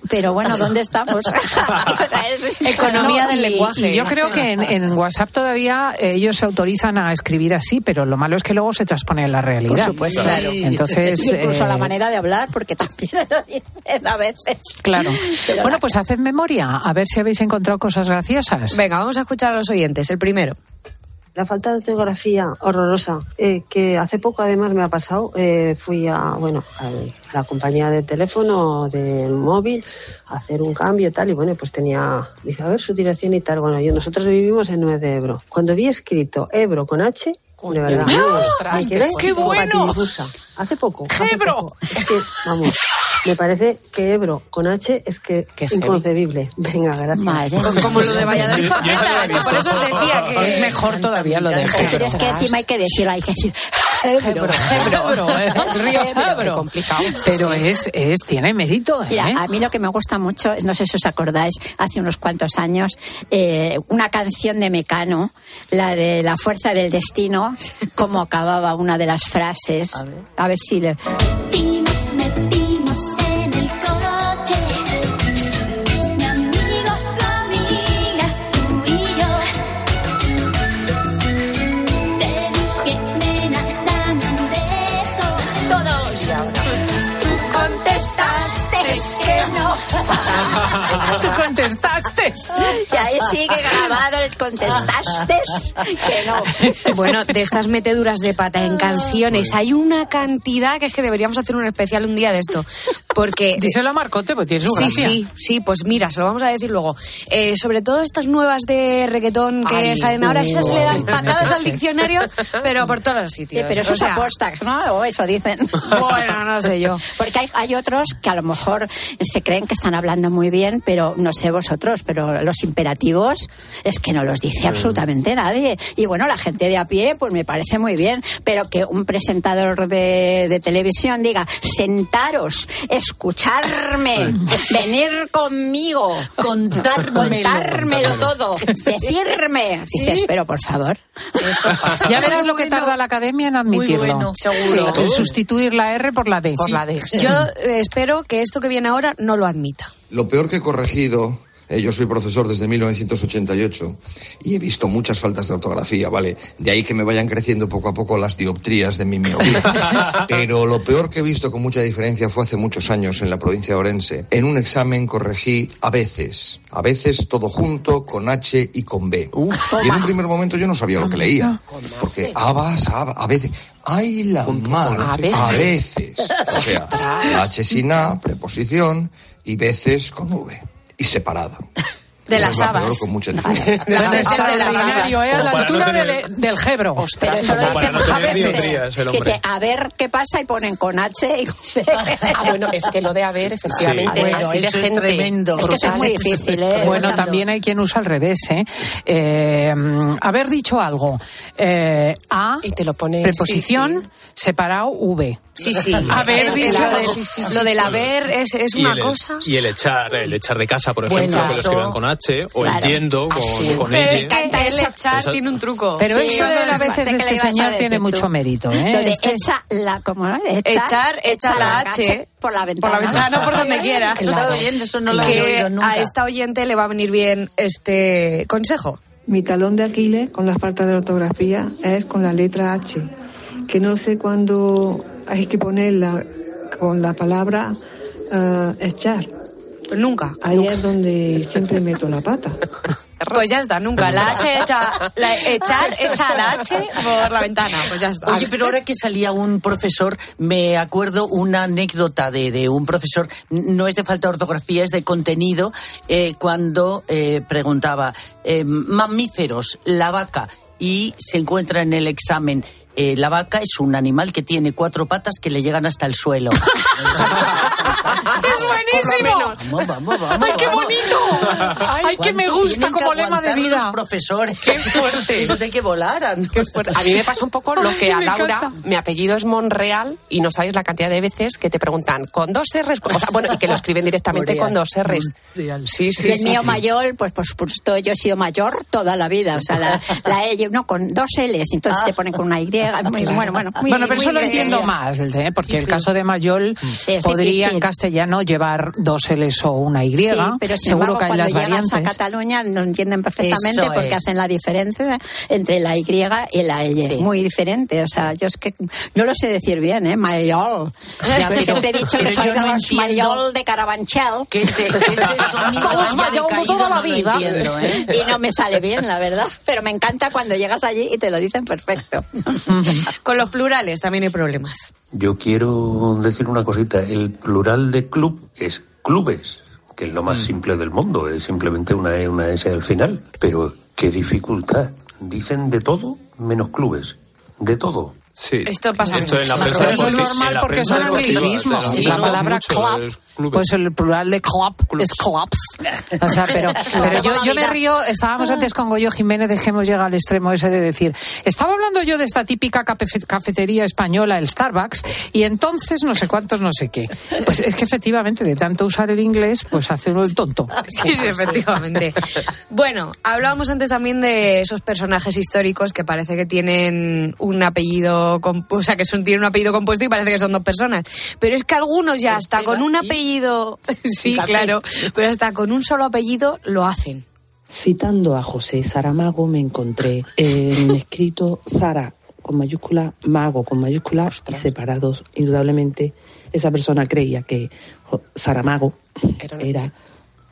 pero bueno, ¿dónde estamos? [LAUGHS] O sea, es- Economía No, del y- lenguaje. Y yo creo que en, en WhatsApp todavía ellos se autorizan a escribir así, pero lo malo es que luego se transpone en la realidad. Por supuesto. Claro. Entonces, Y incluso eh, la manera de hablar, porque también lo dicen a veces. Claro. Pero Bueno, pues haced memoria, a ver si habéis encontrado cosas graciosas. Venga, vamos a escuchar a los oyentes. El primero. La falta de ortografía horrorosa, eh, que hace poco además me ha pasado, eh, fui a, bueno, a la compañía de teléfono, del móvil, a hacer un cambio y tal, y bueno, pues tenía, dije, a ver su dirección y tal, bueno, yo, nosotros vivimos en 9 de Ebro. Cuando vi escrito Ebro con H, de verdad, ¡Ah! ¡Qué bueno! Hace poco, hace poco. Es que, vamos, [LAUGHS] Me parece que Ebro con H es que inconcebible. Venga, gracias. Como lo de Valladolid con Yo Z, que por eso os decía que es mejor todavía lo de Pero es que encima hay que decirlo, hay que decir Ebro. Ebro, eh, el río Ebro. complicado. Pero es, es, tiene mérito, ¿eh? Mira, a mí lo que me gusta mucho, no sé si os acordáis, hace unos cuantos años, eh, una canción de Mecano, la de La fuerza del destino, cómo acababa una de las frases. A ver, si le... [LAUGHS] Tú contestaste que no. Tú contestaste. Y ahí sigue grabado el contestaste que no. [LAUGHS] Bueno, de estas meteduras de pata en canciones hay una cantidad que es que deberíamos hacer un especial un día de esto. Porque. [LAUGHS] Díselo a Marcote, pues tiene su Sí, gracia. sí, sí, pues mira, se lo vamos a decir luego. Eh, sobre todo estas nuevas de reggaetón que Ay, salen ahora, esas le dan patadas al diccionario, pero por todos los sitios. Sí, pero eso O sea, es aposta, ¿no? O eso dicen. [LAUGHS] Bueno, no sé yo. Porque hay, hay otros que a lo mejor se creen que están hablando muy bien, pero no sé vosotros, pero los imperativos es que no los dice absolutamente nadie. Y bueno, la gente de a pie, pues me parece muy bien, pero que un presentador de, de televisión diga, sentaros, escucharme, venir conmigo, contármelo, contármelo todo, decirme. Dices, pero por favor. [LAUGHS] Ya verás lo que tarda la academia en admitirlo. bueno, seguro. Sí, en sustituir la R por la D. Por la D. Yo eh, espero que esto que viene ahora no lo admita. Lo peor que he corregido, eh, yo soy profesor desde 1988 y he visto muchas faltas de ortografía, ¿vale? De ahí que me vayan creciendo poco a poco las dioptrías de mi miopía. [LAUGHS] Pero lo peor que he visto con mucha diferencia fue hace muchos años en la provincia de Orense. En un examen corregí a veces, a veces todo junto, con H y con B. Y en un primer momento yo no sabía lo que leía. Porque habas, hab- a veces, ay la mar, a veces. a veces. O sea, H sin A, preposición, y veces con V. Y separado. [LAUGHS] De las es la peor habas. con mucha diferencia. Lo Las es extraordinario, ¿eh? A la para no altura tener- del, del Gebro. Pero eso lo dicen no a veces. Que a ver qué pasa y ponen con H y con B. [LAUGHS] Ah, bueno, es que lo de haber, efectivamente, Sí. Bueno, así de eso es gente. tremendo. Es que eso es muy difícil, ¿eh? Bueno, Escuchando. también hay quien usa al revés, ¿eh? Eh, haber dicho algo. eh, a, Y te lo pone. preposición, separado, V. Sí, sí. [LAUGHS] Haber dicho- Sí, sí, sí, lo del haber es, es una el, cosa. y el echar, el echar de casa, por Bueno, ejemplo, que lo eso- escriban con H, o Claro. el yendo con, con que el echar tiene un truco. Pero Sí, esto de la me veces de que este señor tiene tú. mucho mérito, ¿eh? Lo de Este- echa la, ¿cómo no? Echa, Echar, echa la H por la ventana. por la ventana, por donde [LAUGHS] quiera. Claro. Eso no lo Que oído nunca. a esta oyente le va a venir bien este consejo. Mi talón de Aquiles con las faltas de ortografía es con la letra H, que no sé cuándo hay que ponerla con la palabra eh, echar. Pues nunca. Ahí es donde siempre meto la pata. [LAUGHS] Pues ya está, nunca. La H echa, la, echar, echa la H por la ventana. Pues ya está. Oye, pero ahora que salía un profesor, me acuerdo una anécdota de, de un profesor, no es de falta de ortografía, es de contenido, eh, cuando eh, preguntaba, eh, mamíferos, la vaca, y se encuentra en el examen. Eh, la vaca es un animal que tiene cuatro patas que le llegan hasta el suelo. ¡Es buenísimo! Vamos, vamos, vamos. ¡Ay, qué bonito! ¡Ay, que me ¿Cuánto gusta como lema de vida! los profesores. ¡Qué fuerte! [LAUGHS] No de que volaran. A mí me pasa un poco lo Ay, que a Laura, encanta. mi apellido es Monreal y no sabéis la cantidad de veces que te preguntan con dos R's, o sea, bueno, y que lo escriben directamente con dos R's. Sí, sí, y el sí, mío sí. mayor, pues por supuesto, yo he sido mayor toda la vida. O sea, la, la E, no, con dos L's, entonces te ponen con una Y. Muy, bueno, bueno, muy, bueno, pero muy eso lo entiendo más, ¿eh? porque el caso de Mayol Sí, podría en castellano llevar dos L's o una Y. Sí, pero sin Seguro embargo, que hay cuando las llegas variantes. a Cataluña lo entienden perfectamente Eso porque es. hacen la diferencia entre la Y y la Y. Muy diferente. O sea, yo es que no lo sé decir bien, ¿eh? Mayol. Ya, Pero siempre he dicho que soy de los Mayol de Carabanchel. Que ese, que ese sonido [LAUGHS] toda la no vida. entiendo, ¿eh? Y no me sale bien, la verdad. Pero me encanta cuando llegas allí y te lo dicen perfecto. [LAUGHS] Con los plurales también hay problemas. Yo quiero decir una cosita. El plural de club es clubes, que es lo más simple del mundo. Es simplemente una E, una S al final. Pero qué dificultad. Dicen de todo menos clubes. De todo. Sí. Esto pasa Esto mucho. en la prensa Pero es normal porque son anglicismos. La palabra club, pues el plural de club es clubs. O sea, pero, [LAUGHS] pero yo, yo me río, estábamos antes con Goyo Jiménez de que hemos llegado al extremo ese de decir, estaba hablando yo de esta típica cafe- cafetería española, el Starbucks, y entonces no sé cuántos, no sé qué. Pues es que efectivamente, de tanto usar el inglés, pues hace uno el tonto. Sí, sí, efectivamente. Bueno, hablábamos antes también de esos personajes históricos que parece que tienen un apellido, o sea, que son, tienen un apellido compuesto y parece que son dos personas. Pero es que algunos ya hasta con un apellido, [LAUGHS] sí, Casi. claro, pero hasta con un solo apellido lo hacen. Citando a José Saramago me encontré en escrito Sara con mayúscula, Mago con mayúscula y separados. Indudablemente esa persona creía que Saramago era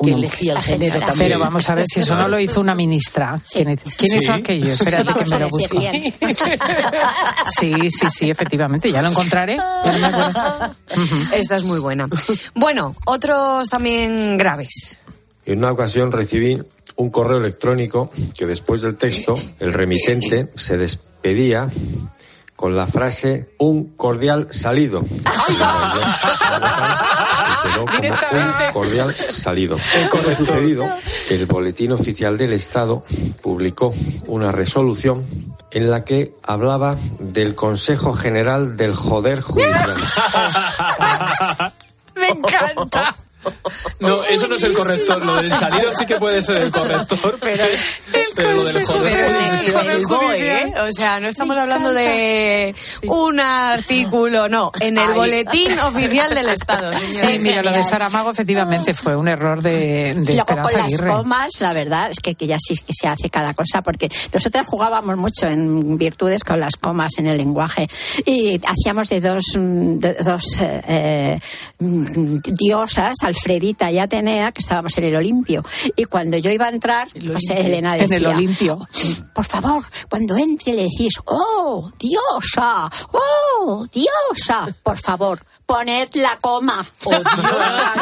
Que elegía el género también. Pero vamos a ver si eso no lo hizo una ministra. ¿Quién, es- quién Sí. hizo aquello? Espérate que me lo busco. bien. [LAUGHS] Sí, sí, sí, efectivamente, ya lo encontraré. Ya no. [LAUGHS] Esta es muy buena. Bueno, otros también graves. En una ocasión recibí un correo electrónico que después del texto el remitente se despedía con la frase un cordial salido. Un cordial salido. Con lo sucedido, el Boletín Oficial del Estado publicó una resolución en la que hablaba del Consejo General del Joder Judicial. Me encanta. No, eso no es el corrector. Lo del salido sí que puede ser el corrector, pero, pero lo del joder ¿eh? O sea, no estamos hablando de un artículo, no, en el Ay. boletín oficial del Estado. Sí, mira, lo de Saramago efectivamente fue un error de, de Luego Esperanza con las comas, la verdad es que, que ya sí que se hace cada cosa, porque nosotras jugábamos mucho en virtudes con las comas en el lenguaje y hacíamos de dos, de dos eh, diosas, Alfredita y Atenea, que estábamos en el Olimpio. Y cuando yo iba a entrar, pues. Elena En decía... el Olimpio. [CLEARS THROAT] Por favor, cuando entre le decís, oh, diosa, oh, diosa, por favor, poned la coma. Oh, diosa.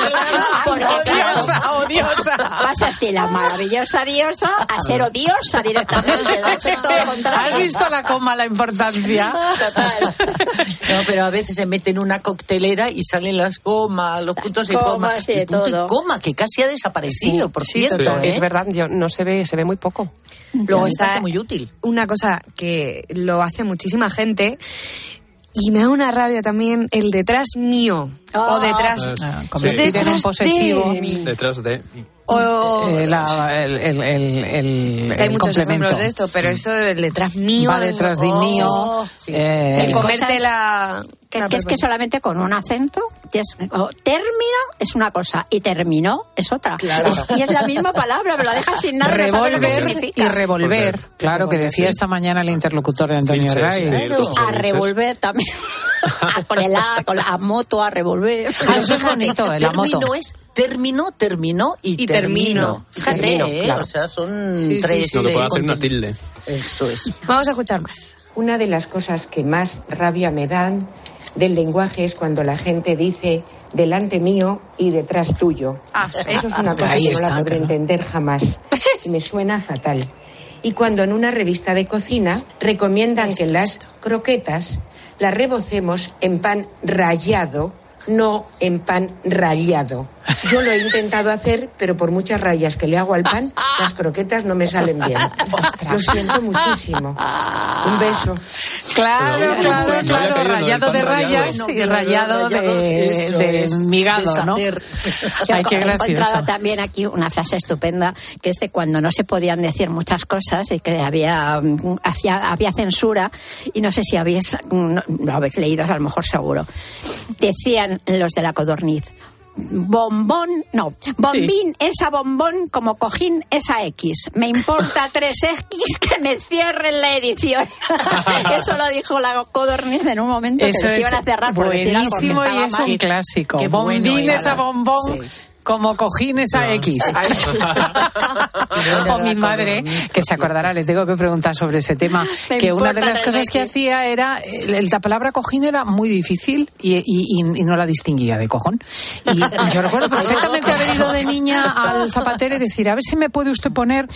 Porque, claro, Pasas de la maravillosa diosa a ser odiosa directamente. ¿Has visto la coma, la importancia? [LAUGHS] No, pero a veces se mete en una coctelera y salen las comas, los puntos y comas y Y punto y todo. coma, que casi ha desaparecido, por Sí, cierto. ¿eh? es verdad, yo, no se ve, se ve muy poco. Luego está muy útil. una cosa que lo hace muchísima gente y me da una rabia también el detrás mío o detrás Ah, es convertir en un detrás posesivo. de- Detrás de. o Eh, el, el, el, el- hay el muchos complemento. ejemplos de esto, pero esto del detrás mío Va detrás de oh, mío. eh, el comerte la Que, la que es que solamente con un acento, término es una cosa y terminó es otra. Es- y es la misma palabra, me la dejas sin no lo que Revolver significa. y revolver. Claro, que decía esta mañana el interlocutor de Antonio Finches, Ray. sí, Claro, a revolver también. A- [LAUGHS] con el A, con la a moto, a revolver. Ah, eso es bonito, eh, la moto. Término es término, terminó y, Y termino. Fíjate, Termino, ¿eh? claro. o sea, son Sí, sí, tres. sí. No, que eh, puede hacer una tilde. Eso es. Vamos a escuchar más. Una de las cosas que más rabia me dan del lenguaje es cuando la gente dice delante mío y detrás tuyo. Eso es una cosa que está, no la podré claro. entender jamás. Y me suena fatal. Y cuando en una revista de cocina recomiendan que las croquetas las rebocemos en pan rallado, no en pan rallado. Yo lo he intentado hacer, pero por muchas rayas que le hago al pan, [LAUGHS] las croquetas no me salen bien. Lo siento muchísimo. Un beso. Claro, Pero- claro, claro. Rayado de rayas No, y rayado de, eso de es, migado, ¿no? Yo Ay, qué he encontrado gracioso. también aquí una frase estupenda que es de cuando no se podían decir muchas cosas y que había mm, hacía, había censura y no sé si habéis mm, no, lo habéis leído a lo mejor seguro decían los de la codorniz bombón no bombín esa bombón como cojín esa X me importa [LAUGHS] tres X que me cierren la edición [LAUGHS] eso lo dijo la codorniz en un momento Eso que es iban a cerrar por decir algo que buenísimo y estaba es mal. un clásico. Bueno Bombín, era. esa bombón. Sí. Como cojines a X. [LAUGHS] [LAUGHS] o mi madre, que se acordará, le tengo que preguntar sobre ese tema, Me que una de las cosas que hacía era, el- la palabra cojín era muy difícil y, y- y- y no la distinguía de cojón. Y [LAUGHS] yo recuerdo perfectamente haber ido de niña al zapatero y decir, a ver si me puede usted poner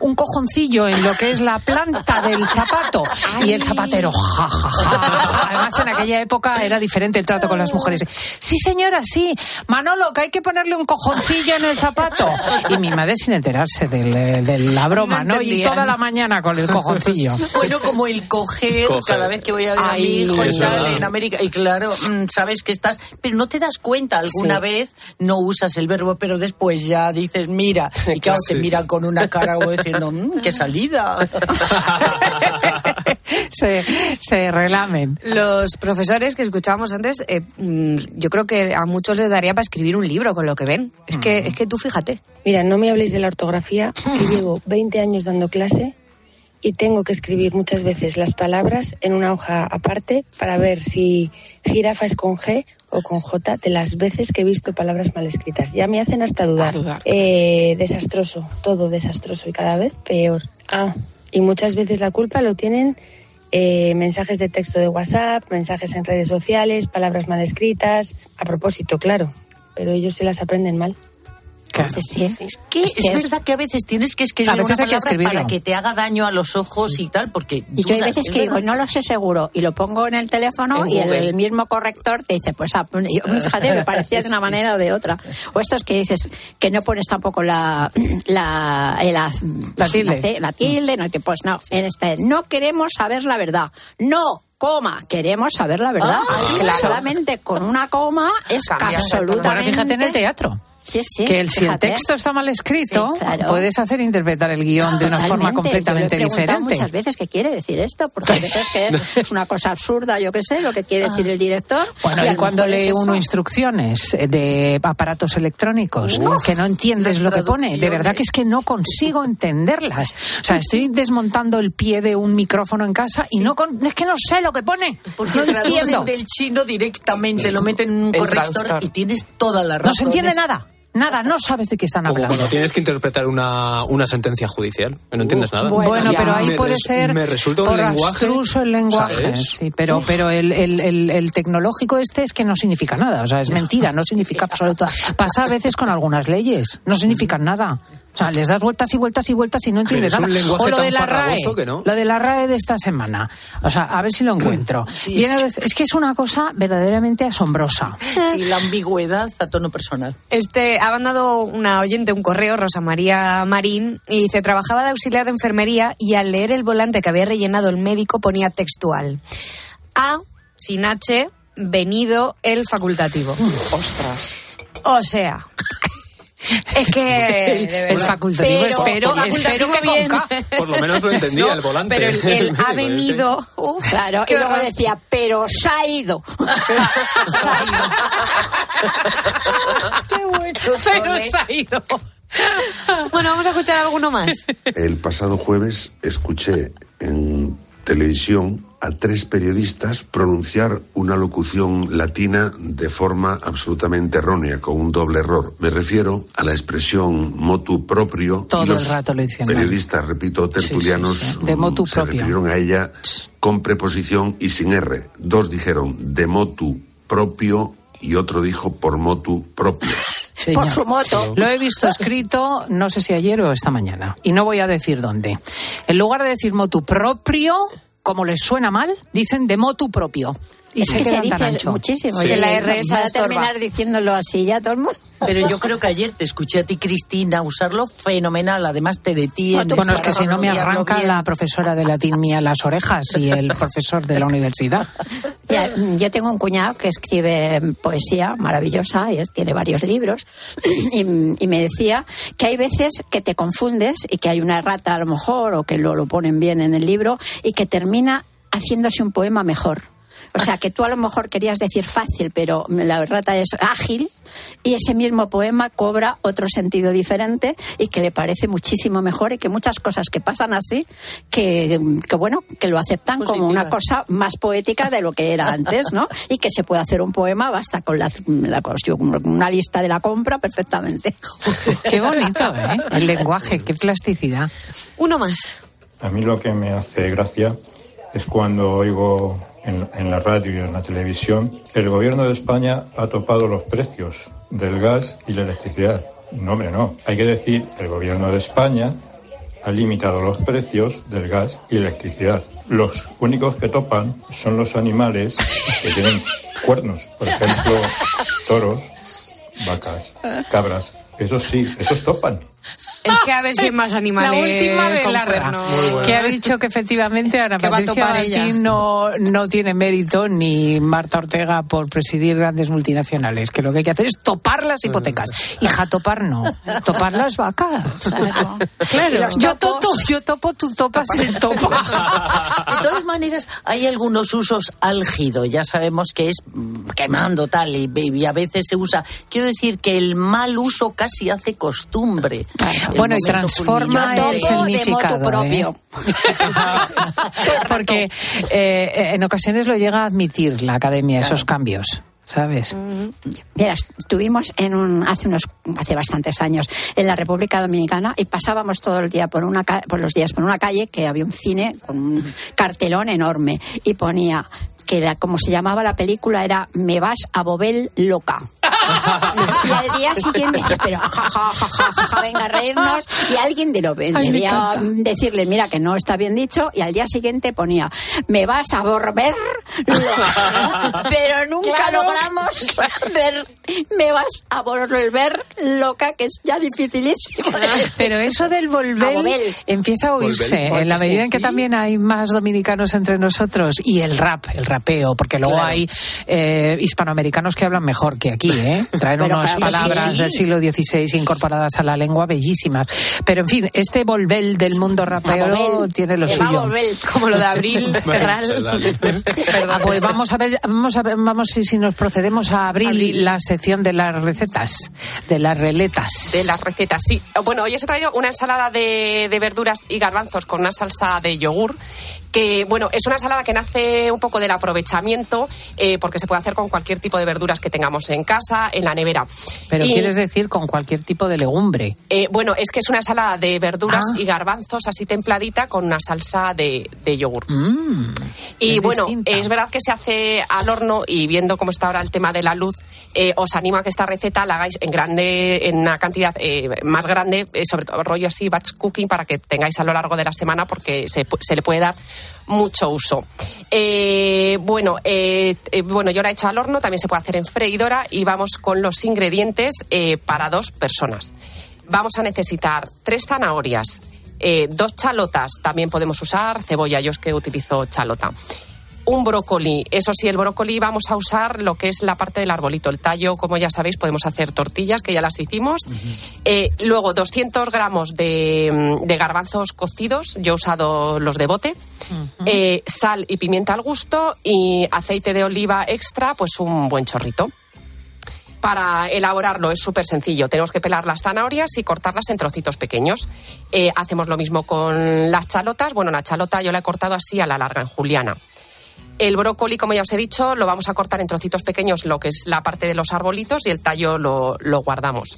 un cojoncillo en lo que es la planta del zapato. Y el zapatero, ja, ja, ja. Además, en aquella época era diferente el trato con las mujeres. Sí, señora, sí. Manolo, que hay que ponerle un cojoncillo en el zapato. Y mi madre sin enterarse del, eh, de la broma, No ¿no? Y toda la mañana con el cojoncillo. Bueno, como el coger, Coger. cada vez que voy a ver a mi Ay, hijo y tal en América. Y claro, mm, sabes que estás. Pero no te das cuenta, alguna Sí. vez no usas el verbo, pero después ya dices, mira. Y claro, te miran con una cara como diciendo, "Mm, qué salida. [LAUGHS] [LAUGHS] se, se relamen. Los profesores que escuchábamos antes, eh, mm, yo creo que a muchos les daría para escribir un libro con lo que ven. Es que, es que tú fíjate. Mira, no me habléis de la ortografía, que [LAUGHS] llevo 20 años dando clase y tengo que escribir muchas veces las palabras en una hoja aparte para ver si jirafa es con G o con J de las veces que he visto palabras mal escritas. Ya me hacen hasta dudar. Eh, desastroso, todo desastroso y cada vez peor. Ah, y muchas veces la culpa lo tienen eh, mensajes de texto de WhatsApp, mensajes en redes sociales, palabras mal escritas. A propósito, claro, pero ellos se las aprenden mal. Sí, sí. Es que es, que es- verdad que a veces tienes que escribir A veces una hay que escribirlo. para que te haga daño a los ojos y tal, porque Y yo hay veces es que digo, no lo sé seguro, y lo pongo en el teléfono En y el, el mismo corrector te dice, pues ah, fíjate, me parecía de una [LAUGHS] manera o de otra. O estos que dices que no pones tampoco la la, eh, la, La tilde. la tilde, no, que pues no, en este, no queremos saber la verdad. No, coma, queremos saber la verdad. Ah, Que claro. Solamente con una coma es Cambia. absolutamente... Bueno, fíjate en el teatro. Sí, sí, que el, si el texto está mal escrito, Sí, claro. puedes hacer interpretar el guion de una forma completamente Yo lo he preguntado diferente. muchas veces qué quiere decir esto, porque a veces que [LAUGHS] es una cosa absurda, yo qué sé, lo que quiere decir el director. Bueno, y cuando es lee eso. uno instrucciones de aparatos electrónicos Uf, que no entiendes lo que pone, de verdad que es que no consigo entenderlas. O sea, estoy desmontando el pie de un micrófono en casa y no con- es que no sé lo que pone. Porque no traducen entiendo. del chino directamente, lo meten en un El corrector traductor. y tienes toda la razón. No se entiende Es- nada. Nada, no sabes de qué están hablando. cuando tienes que interpretar una, una sentencia judicial, no entiendes nada. Bueno, pero ahí Me puede res- ser Me resulta un por lenguaje. abstruso el lenguaje, sí, pero, pero el, el- el- el tecnológico este es que no significa nada, o sea, es mentira, no significa absolutamente. Pasa a veces con algunas leyes, no significan nada. O sea, les das vueltas y vueltas y vueltas y no entiendes nada. o lo de la RAE, no. lo de la RAE de esta semana. O sea, a ver si lo [CLEARS THROAT] encuentro. Es que es una cosa verdaderamente asombrosa. [LAUGHS] Sí, la ambigüedad a tono personal. Este, ha mandado una oyente un correo, Rosa María Marín, y dice, trabajaba de auxiliar de enfermería y al leer el volante que había rellenado el médico ponía textual. A, sin H, venido el facultativo. Ostras. O sea... Es que... [LAUGHS] El facultativo, Pero- espero, facultativo espero que bien. con K. Por lo menos lo entendía No, el volante. Pero el, el [LAUGHS] ha venido... [LAUGHS] uf, Claro, y luego decía, pero se ha ido. Qué bueno. Pero se ha ido. Bueno, vamos a escuchar alguno más. El pasado jueves escuché en televisión a tres periodistas pronunciar una locución latina de forma absolutamente errónea, con un doble error. Me refiero a la expresión motu proprio. Todo y los el rato lo dicen mal. periodistas, repito, tertulianos, Sí, sí, sí. De motu se propio. refirieron a ella con preposición y sin R. Dos dijeron de motu propio y otro dijo por motu propio. [LAUGHS] Señor. Por su moto. Lo he visto escrito, no sé si ayer o esta mañana, y no voy a decir dónde. En lugar de decir motu propio, como les suena mal, dicen de motu propio. Y es se que se dice ancho. muchísimo. Sí. Y la R va a terminar diciéndolo así ya todo el mundo. Pero yo creo que ayer te escuché a ti, Cristina, usarlo fenomenal. Además, te detienes. Bueno, es que si no me arranca bien. la profesora de latín mía las orejas y el profesor de la [LAUGHS] universidad. Yo tengo un cuñado que escribe poesía maravillosa y es- tiene varios libros [CLEARS THROAT] y, y me decía que hay veces que te confundes y que hay una errata a lo mejor o que lo, lo ponen bien en el libro y que termina haciéndose un poema mejor. O sea, que tú a lo mejor querías decir fácil, pero la rata es ágil y ese mismo poema cobra otro sentido diferente y que le parece muchísimo mejor y que muchas cosas que pasan así, que, que bueno, que lo aceptan como una cosa más poética de lo que era antes, ¿no? Y que se puede hacer un poema basta con la, la una lista de la compra perfectamente. [LAUGHS] Qué bonito, ¿eh? El lenguaje, qué plasticidad. Uno más. A mí lo que me hace gracia es cuando oigo en, en la radio y en la televisión, el gobierno de España ha topado los precios del gas y la electricidad. No, hombre, no. Hay que decir, el gobierno de España ha limitado los precios del gas y electricidad. Los únicos que topan son los animales que tienen cuernos. Por ejemplo, toros, vacas, cabras. Esos sí, esos topan. Es que a ver si hay más [LAUGHS] animales. La última de la cuernos. que ha dicho que efectivamente Ana Que va a Patricia. Martín no, no tiene mérito ni Marta Ortega por presidir grandes multinacionales, que lo que hay que hacer es topar las hipotecas. Hija, topar no, topar las vacas. Claro, yo topo, yo topo, tú topas, él [LAUGHS] topa. De todas maneras, hay algunos usos álgido, ya sabemos que es quemando tal, y, y a veces se usa. Quiero decir que el mal uso casi hace costumbre. Bueno, y transforma el significado. ¿eh? [LAUGHS] Porque eh, en ocasiones lo llega a admitir la academia, esos cambios, ¿sabes? Mira, estuvimos en un, hace unos hace bastantes años en la República Dominicana y pasábamos todo el día por una por los días por una calle que había un cine con un cartelón enorme y ponía que la, como se llamaba la película era Me vas a Bobel loca. Y al día siguiente dice, pero ja, ja, ja, ja, ja, ja, venga a reírnos y alguien de lo debía decirle, mira que no está bien dicho y al día siguiente ponía, me vas a volver loca. [LAUGHS] pero nunca Claro. logramos ver, me vas a volver loca, que es ya dificilísimo. Pero eso del volver empieza a oírse Volver, en la medida sí, en que sí. también hay más dominicanos entre nosotros y el rap, el rapeo, porque luego Claro. hay eh, hispanoamericanos que hablan mejor que aquí, ¿eh? Traen Pero unas que palabras sí. del siglo XVI incorporadas a la lengua bellísimas. Pero en fin, este volver del mundo rapero tiene lo va a suyo. volver. Como lo de Abril, [LAUGHS] Ferral. Ah, pues vamos a ver, vamos a ver, vamos si, si nos procedemos a abrir Abril. la sección de las recetas, de las reletas. De las recetas, sí. Bueno, hoy os he traído una ensalada de, de verduras y garbanzos con una salsa de yogur. Que, bueno, es una ensalada que nace un poco del aprovechamiento, eh, porque se puede hacer con cualquier tipo de verduras que tengamos en casa, en la nevera. Pero Y, quieres decir con cualquier tipo de legumbre. eh, bueno, es que es una ensalada de verduras Ah. y garbanzos así templadita con una salsa de, de yogur. Mm, Y es bueno, distinta. es verdad que se hace al horno y viendo cómo está ahora el tema de la luz, eh, os animo a que esta receta la hagáis en grande, en una cantidad eh, más grande, eh, sobre todo rollo así batch cooking para que tengáis a lo largo de la semana porque se, le puede dar mucho uso. Bueno, bueno, yo la he hecho al horno, también se puede hacer en freidora y vamos con los ingredientes para dos personas. Vamos a necesitar tres zanahorias, dos chalotas, también podemos usar cebolla, yo es que utilizo chalota. Un brócoli, eso sí, el brócoli vamos a usar lo que es la parte del arbolito, el tallo, como ya sabéis, podemos hacer tortillas, que ya las hicimos. Eh, luego, 200 gramos de, mm, de garbanzos cocidos, yo he usado los de bote. Eh, sal y pimienta al gusto y aceite de oliva extra, pues un buen chorrito. Para elaborarlo es súper sencillo. Tenemos que pelar las zanahorias y cortarlas en trocitos pequeños. Eh, hacemos lo mismo con las chalotas. Bueno, la chalota yo la he cortado así a la larga, en juliana. El brócoli, como ya os he dicho, lo vamos a cortar en trocitos pequeños, lo que es la parte de los arbolitos, y el tallo lo, lo guardamos.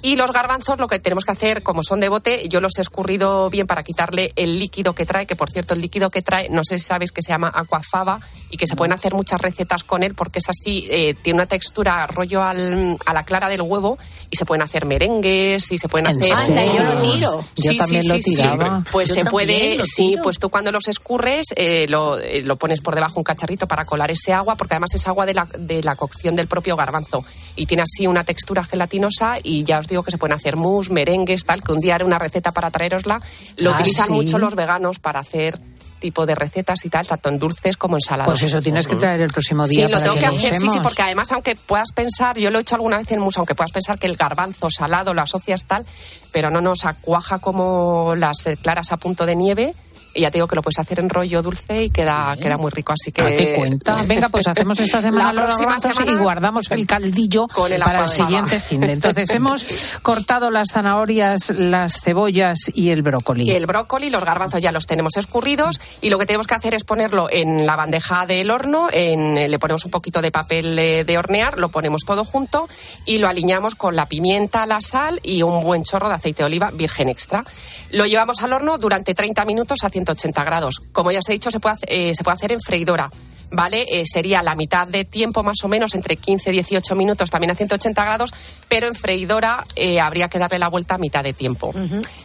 Y los garbanzos, lo que tenemos que hacer, como son de bote, yo los he escurrido bien para quitarle el líquido que trae, que por cierto, el líquido que trae, no sé si sabéis que se llama aquafaba y que se pueden hacer muchas recetas con él porque es así, eh, tiene una textura rollo al- a la clara del huevo y se pueden hacer merengues y se pueden ¿En hacer. Anda, yo lo tiro. Yo Sí, también sí, lo sí, sí. tiraba. Pues Yo se puede, sí, pues tú cuando los escurres eh, lo, eh, lo pones por debajo un cacharrito para colar ese agua, porque además es agua de la, de la cocción del propio garbanzo. Y tiene así una textura gelatinosa y ya os digo que se pueden hacer mousse, merengues, tal, que un día haré una receta para traerosla. Lo Ah, utilizan ¿sí? mucho los veganos para hacer tipo de recetas y tal, tanto en dulces como en salados. Pues eso tienes que traer el próximo Sí, día lo para tengo que, lo hacer, sí, sí, porque además, aunque puedas pensar, yo lo he hecho alguna vez en mousse, aunque puedas pensar que el garbanzo salado lo asocias tal, pero no nos acuaja como las eh, claras a punto de nieve ya te digo que lo puedes hacer en rollo dulce y queda, queda muy rico. Así que. Date cuenta. [LAUGHS] Venga, pues hacemos esta semana La los próxima garbanzos semana y guardamos el caldillo con el para el siguiente fin de. Entonces [LAUGHS] hemos cortado las zanahorias, las cebollas y el brócoli. El brócoli, los garbanzos ya los tenemos escurridos y lo que tenemos que hacer es ponerlo en la bandeja del horno, en- le ponemos un poquito de papel eh, de hornear, lo ponemos todo junto y lo aliñamos con la pimienta, la sal y un buen chorro de aceite de oliva virgen extra. Lo llevamos al horno durante 30 minutos a 180 grados. Como ya os he dicho, se puede, eh, se puede hacer en freidora. ¿Vale? Eh, sería la mitad de tiempo más o menos, entre 15 y 18 minutos, también a 180 grados, pero en freidora eh, habría que darle la vuelta a mitad de tiempo.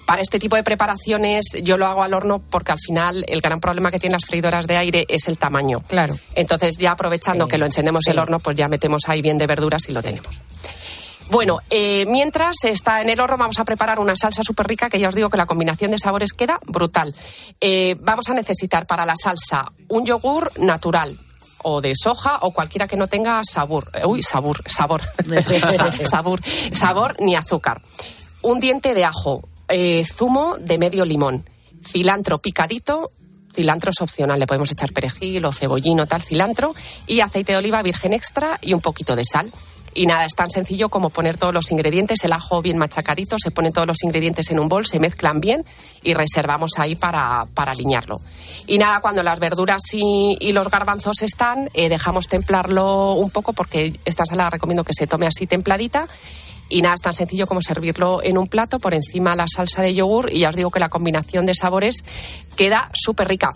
Para este tipo de preparaciones yo lo hago al horno porque al final el gran problema que tienen las freidoras de aire es el tamaño. Claro. Entonces ya aprovechando que lo encendemos sí. el horno, pues ya metemos ahí bien de verduras y lo tenemos. Bueno, eh, mientras está en el horno vamos a preparar una salsa súper rica que ya os digo que la combinación de sabores queda brutal. Eh, vamos a necesitar para la salsa un yogur natural o de soja o cualquiera que no tenga sabor. eh, Uy, sabor, sabor. [LAUGHS] Sa- sabor, sabor ni azúcar. Un diente de ajo, eh, zumo de medio limón, cilantro picadito, cilantro es opcional, le podemos echar perejil o cebollino, tal cilantro, y aceite de oliva virgen extra y un poquito de sal. Y nada, es tan sencillo como poner todos los ingredientes, el ajo bien machacadito, se ponen todos los ingredientes en un bol, se mezclan bien y reservamos ahí para, para aliñarlo. Y nada, cuando las verduras y, los garbanzos están, eh, dejamos templarlo un poco porque esta sala recomiendo que se tome así templadita. Y nada, es tan sencillo como servirlo en un plato, por encima la salsa de yogur y ya os digo que la combinación de sabores queda súper rica.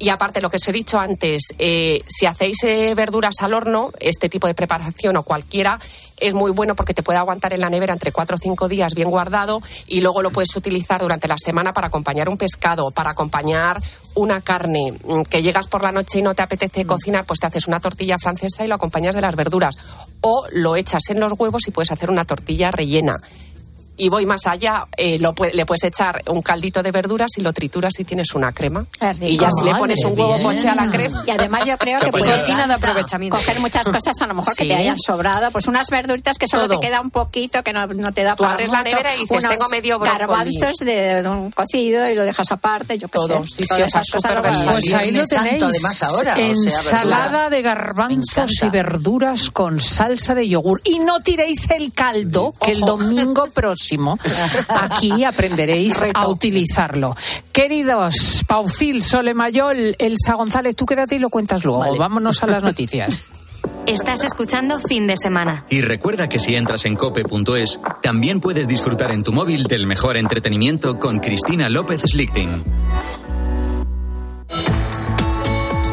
Y aparte, lo que os he dicho antes, eh, si hacéis eh, verduras al horno, este tipo de preparación o cualquiera, es muy bueno porque te puede aguantar en la nevera entre 4 o 5 días bien guardado y luego lo puedes utilizar durante la semana para acompañar un pescado, para acompañar una carne, mm, que llegas por la noche y no te apetece cocinar, pues te haces una tortilla francesa y lo acompañas de las verduras. O lo echas en los huevos y puedes hacer una tortilla rellena. Y voy más allá, eh, lo le puedes echar un caldito de verduras y lo trituras y tienes una crema. Y ya si le pones un huevo poché a la crema. Y además yo creo que puedes cocina de aprovechamiento. coger muchas cosas a lo mejor que te hayan sobrado, pues unas verduritas que solo Todo. te queda un poquito, que no, no te da Tú para abres la nevera y dices, unos tengo medio brócoli. garbanzos de un cocido y lo dejas aparte, yo qué Todo. sé. Sí, sí, esas cosas. Pues ahí lo tenéis. además, ahora, o sea, Ensalada de garbanzos y verduras con salsa de yogur. Y no tiréis el caldo, que el domingo próximo [LAUGHS] aquí aprenderéis a utilizarlo. Queridos, Paufil, Sole Mayol, Elsa González, tú quédate y lo cuentas luego. Vámonos a las noticias. Estás escuchando Fin de Semana. Y recuerda que si entras en cope.es, también puedes disfrutar en tu móvil del mejor entretenimiento con Cristina López Slichting.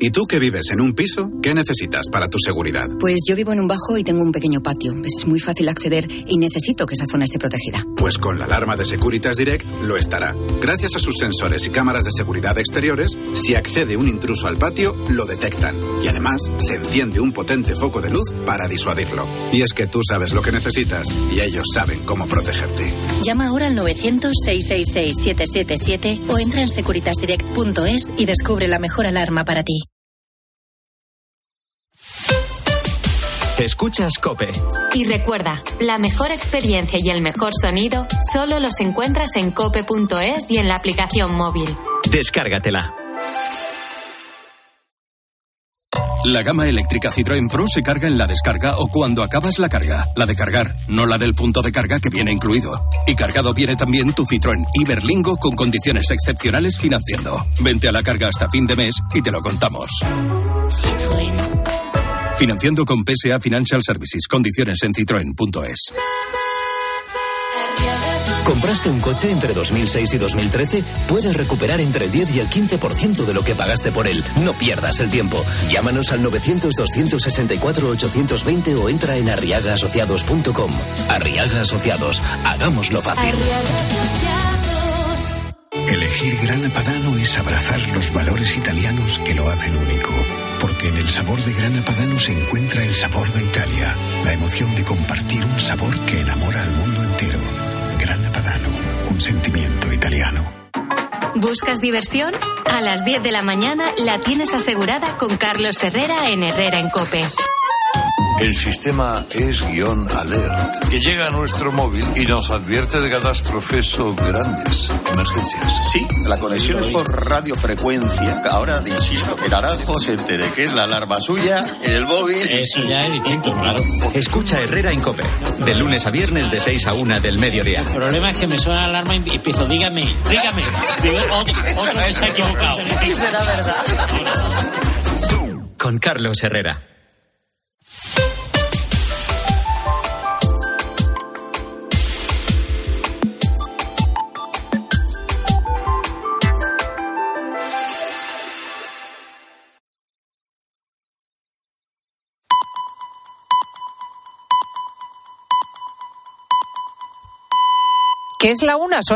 ¿Y tú que vives en un piso? ¿Qué necesitas para tu seguridad? Pues yo vivo en un bajo y tengo un pequeño patio. Es muy fácil acceder y necesito que esa zona esté protegida. Pues con la alarma de Securitas Direct lo estará. Gracias a sus sensores y cámaras de seguridad exteriores, si accede un intruso al patio, lo detectan. Y además, se enciende un potente foco de luz para disuadirlo. Y es que tú sabes lo que necesitas y ellos saben cómo protegerte. Llama ahora al 900-666-777 o entra en securitasdirect.es y descubre la mejor alarma para ti. Escuchas Cope. Y recuerda, la mejor experiencia y el mejor sonido solo los encuentras en cope.es y en la aplicación móvil. Descárgatela. La gama eléctrica Citroën Pro se carga en la descarga o cuando acabas la carga. La de cargar, no la del punto de carga que viene incluido. Y cargado viene también tu Citroën Iberlingo con condiciones excepcionales financiando. Vente a la carga hasta fin de mes y te lo contamos. Financiando con PSA Financial Services. Condiciones en citroen.es. ¿Compraste un coche entre 2006 y 2013? Puedes recuperar entre el 10 y el 15% de lo que pagaste por él. No pierdas el tiempo. Llámanos al 900-264-820 o entra en arriagaasociados.com. Arriaga Asociados. Hagámoslo fácil. Elegir Gran Padano es abrazar los valores italianos que lo hacen único, porque en el sabor de Gran Padano se encuentra el sabor de Italia, la emoción de compartir un sabor que enamora al mundo entero. Gran Padano, un sentimiento italiano. ¿Buscas diversión? A las 10 de la mañana la tienes asegurada con Carlos Herrera en Herrera en Cope. El sistema es guion alert, que llega a nuestro móvil y nos advierte de catástrofes o grandes emergencias. Sí, la conexión es por radiofrecuencia. Ahora, insisto, que Naranjo se entere que es la alarma suya en el móvil. Eso ya es distinto, claro. Escucha Herrera en Cope, de lunes a viernes de 6 a 1 del mediodía. El problema es que me suena la alarma y empiezo, dígame, dígame. Digo, otro, otro que se ha equivocado. Será verdad. Con Carlos Herrera. ¿Qué es la una? Son